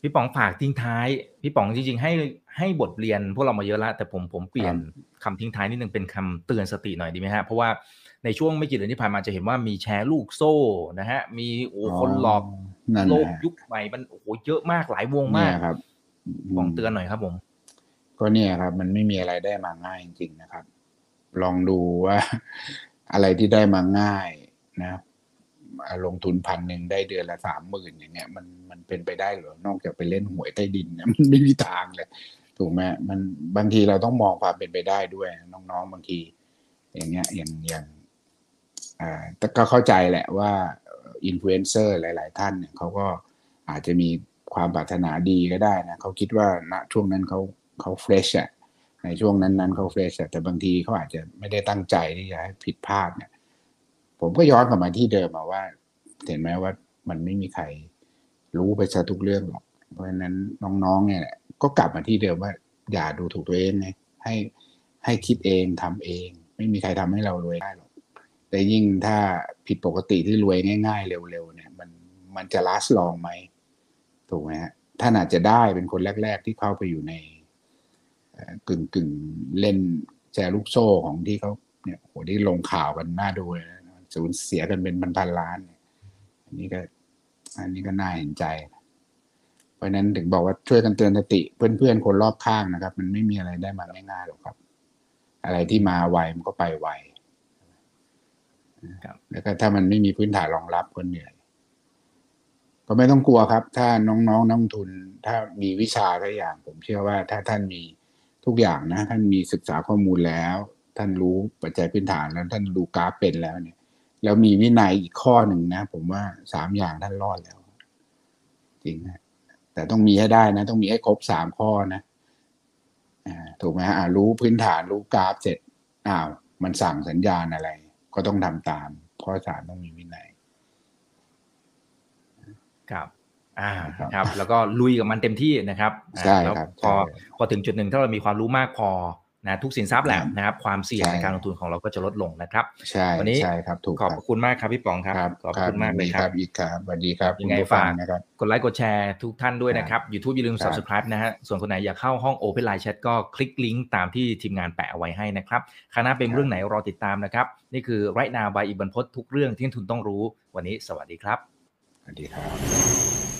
พี่ป๋องฝากทิ้งท้าย พี่ป๋องจริงๆ ให้ให้บทเรียนพวกเรามาเยอะแล้วแต่ผมผมเปลี่ยนคำทิ้งท้ายนิดนึงเป็นคำเตือนสติหน่อยดีไหมฮะเพราะว่าในช่วงไม่กี่เดือนที่ผ่านมาจะเห็นว่ามีแชร์ลูกโซ่นะฮะ มีโอ้คนหลอกโลกยุคใหม่มันโอ้โหเยอะมากหลายวงมากครับป๋องเตือนหน่อยครับผม ก็เนี่ยครับ มันไม่มีอะไรได้มาง่ายจริงๆนะครับ ลองดูว่าอะไรที่ได้มาง่ายนะลงทุนพันหนึ่งได้เดือนละสามหมื่นอย่างเงี้ยมันมันเป็นไปได้หรือนอกจากไปเล่นหวยใต้ดินเนี่ยมันไม่มีทางเลยถูกไหมมันบางทีเราต้องมองความเป็นไปได้ด้วย น้องๆบางที อย่างเงี้ยอย่างอย่างอ่าแต่ก็เข้าใจแหละว่าอินฟลูเอนเซอร์หลาย ๆ ท่านเนี่ยเขาก็อาจจะมีความปรารถนาดีก็ได้นะเขาคิดว่าณช่วงนั้นเขาเขา fresh อะ ในช่วงนั้นนั้นเขา fresh แต่บางทีเขาอาจจะไม่ได้ตั้งใจที่จะให้ผิดพลาดเนี่ยผมก็ย้อนกลับมาที่เดิมมาว่า เห็นไหมว่ามันไม่มีใครรู้ไปซะทุกเรื่องหรอก เพราะฉะนั้นน้องๆ เนี่ยก็กลับมาที่เดิมว่า อย่าดูถูกตัวเองไงให้ให้คิดเองทำเอง ไม่มีใครทำให้เรารวยได้หรอกแต่ยิ่งถ้าผิดปกติที่รวยง่าย ๆ เร็วๆเนี่ย มันมันจะ last long ไหมถูกไหมฮะท่านอาจจะได้เป็นคนแรก ๆ ที่เข้าไปอยู่ใน กึ่งกึ่งเล่นแชร์ลูกโซ่ของที่เขาเนี่ยโหที่ลงข่าวกันน่าดูเลยสูญเสียกันเป็นพันๆล้าน อันนี้ก็ อันนี้ก็น่าเห็นใจ เพราะนั้นถึงบอกว่าช่วยกันเตือนสติเพื่อนๆคนรอบข้างนะครับ มันไม่มีอะไรได้มาง่ายๆหรอกครับ อะไรที่มาไวมันก็ไปไวแล้วก็ถ้ามันไม่มีพื้นฐานรองรับก็เหนื่อยก็ไม่ต้องกลัวครับ ถ้าน้องๆนักทุน ถ้ามีวิชาทุกอย่าง ผมเชื่อว่าถ้าท่านมี ทุกอย่างนะ ท่านมีศึกษาข้อมูลแล้ว ท่านรู้ปัจจัยพื้นฐานแล้วท่านดูกราฟเป็นแล้วเนี่ย แล้วมีวินัยอีกข้อหนึ่งนะ ผมว่าสามอย่างท่านรอดแล้ว จริงนะแต่ต้องมีให้ได้นะ ต้องมีให้ครบสามข้อนะอ่าถูกไหมอ่ารู้พื้นฐานรู้กราฟเสร็จอ้าวมันสั่งสัญญาณอะไร ก็ต้องทำตาม ข้อสามต้องมีวินัยครับ อ่าครับ แล้วก็ลุยกับมันเต็มที่นะครับใช่แล้วครับพอใช่พอถึงจุดหนึ่งถ้าเรามีความรู้มากพอนะทุกสินทรัพย์แหละครับนะครับ ความเสี่ยงใช่ในการลงทุนของเราก็จะลดลงนะครับ ใช่วันนี้ใช่ครับถูกขอบครับคุณมากครับพี่ป๋องครับครับขอบคุณมากเลยดีครับอีกครับสวัสดีครับยังไงคุณผู้ฟัฝากนะครับกดไลค์กดแชร์ทุกท่านด้วยนะครับ YouTube อย่าลืมครับ subscribe นะฮะส่วนคนไหนอยากเข้าห้อง Open Line Chat ก็คลิกลิงก์ตามที่ทีมงานแปะเอาไว้ให้นะครับคณะเป็นเรื่องไหนรอติดตามนะครับ นี่คือไรนาบายอิบันพศทุกเรื่องที่นักทุนต้องรู้ วันนี้สวัสดีครับสวัสดีครับ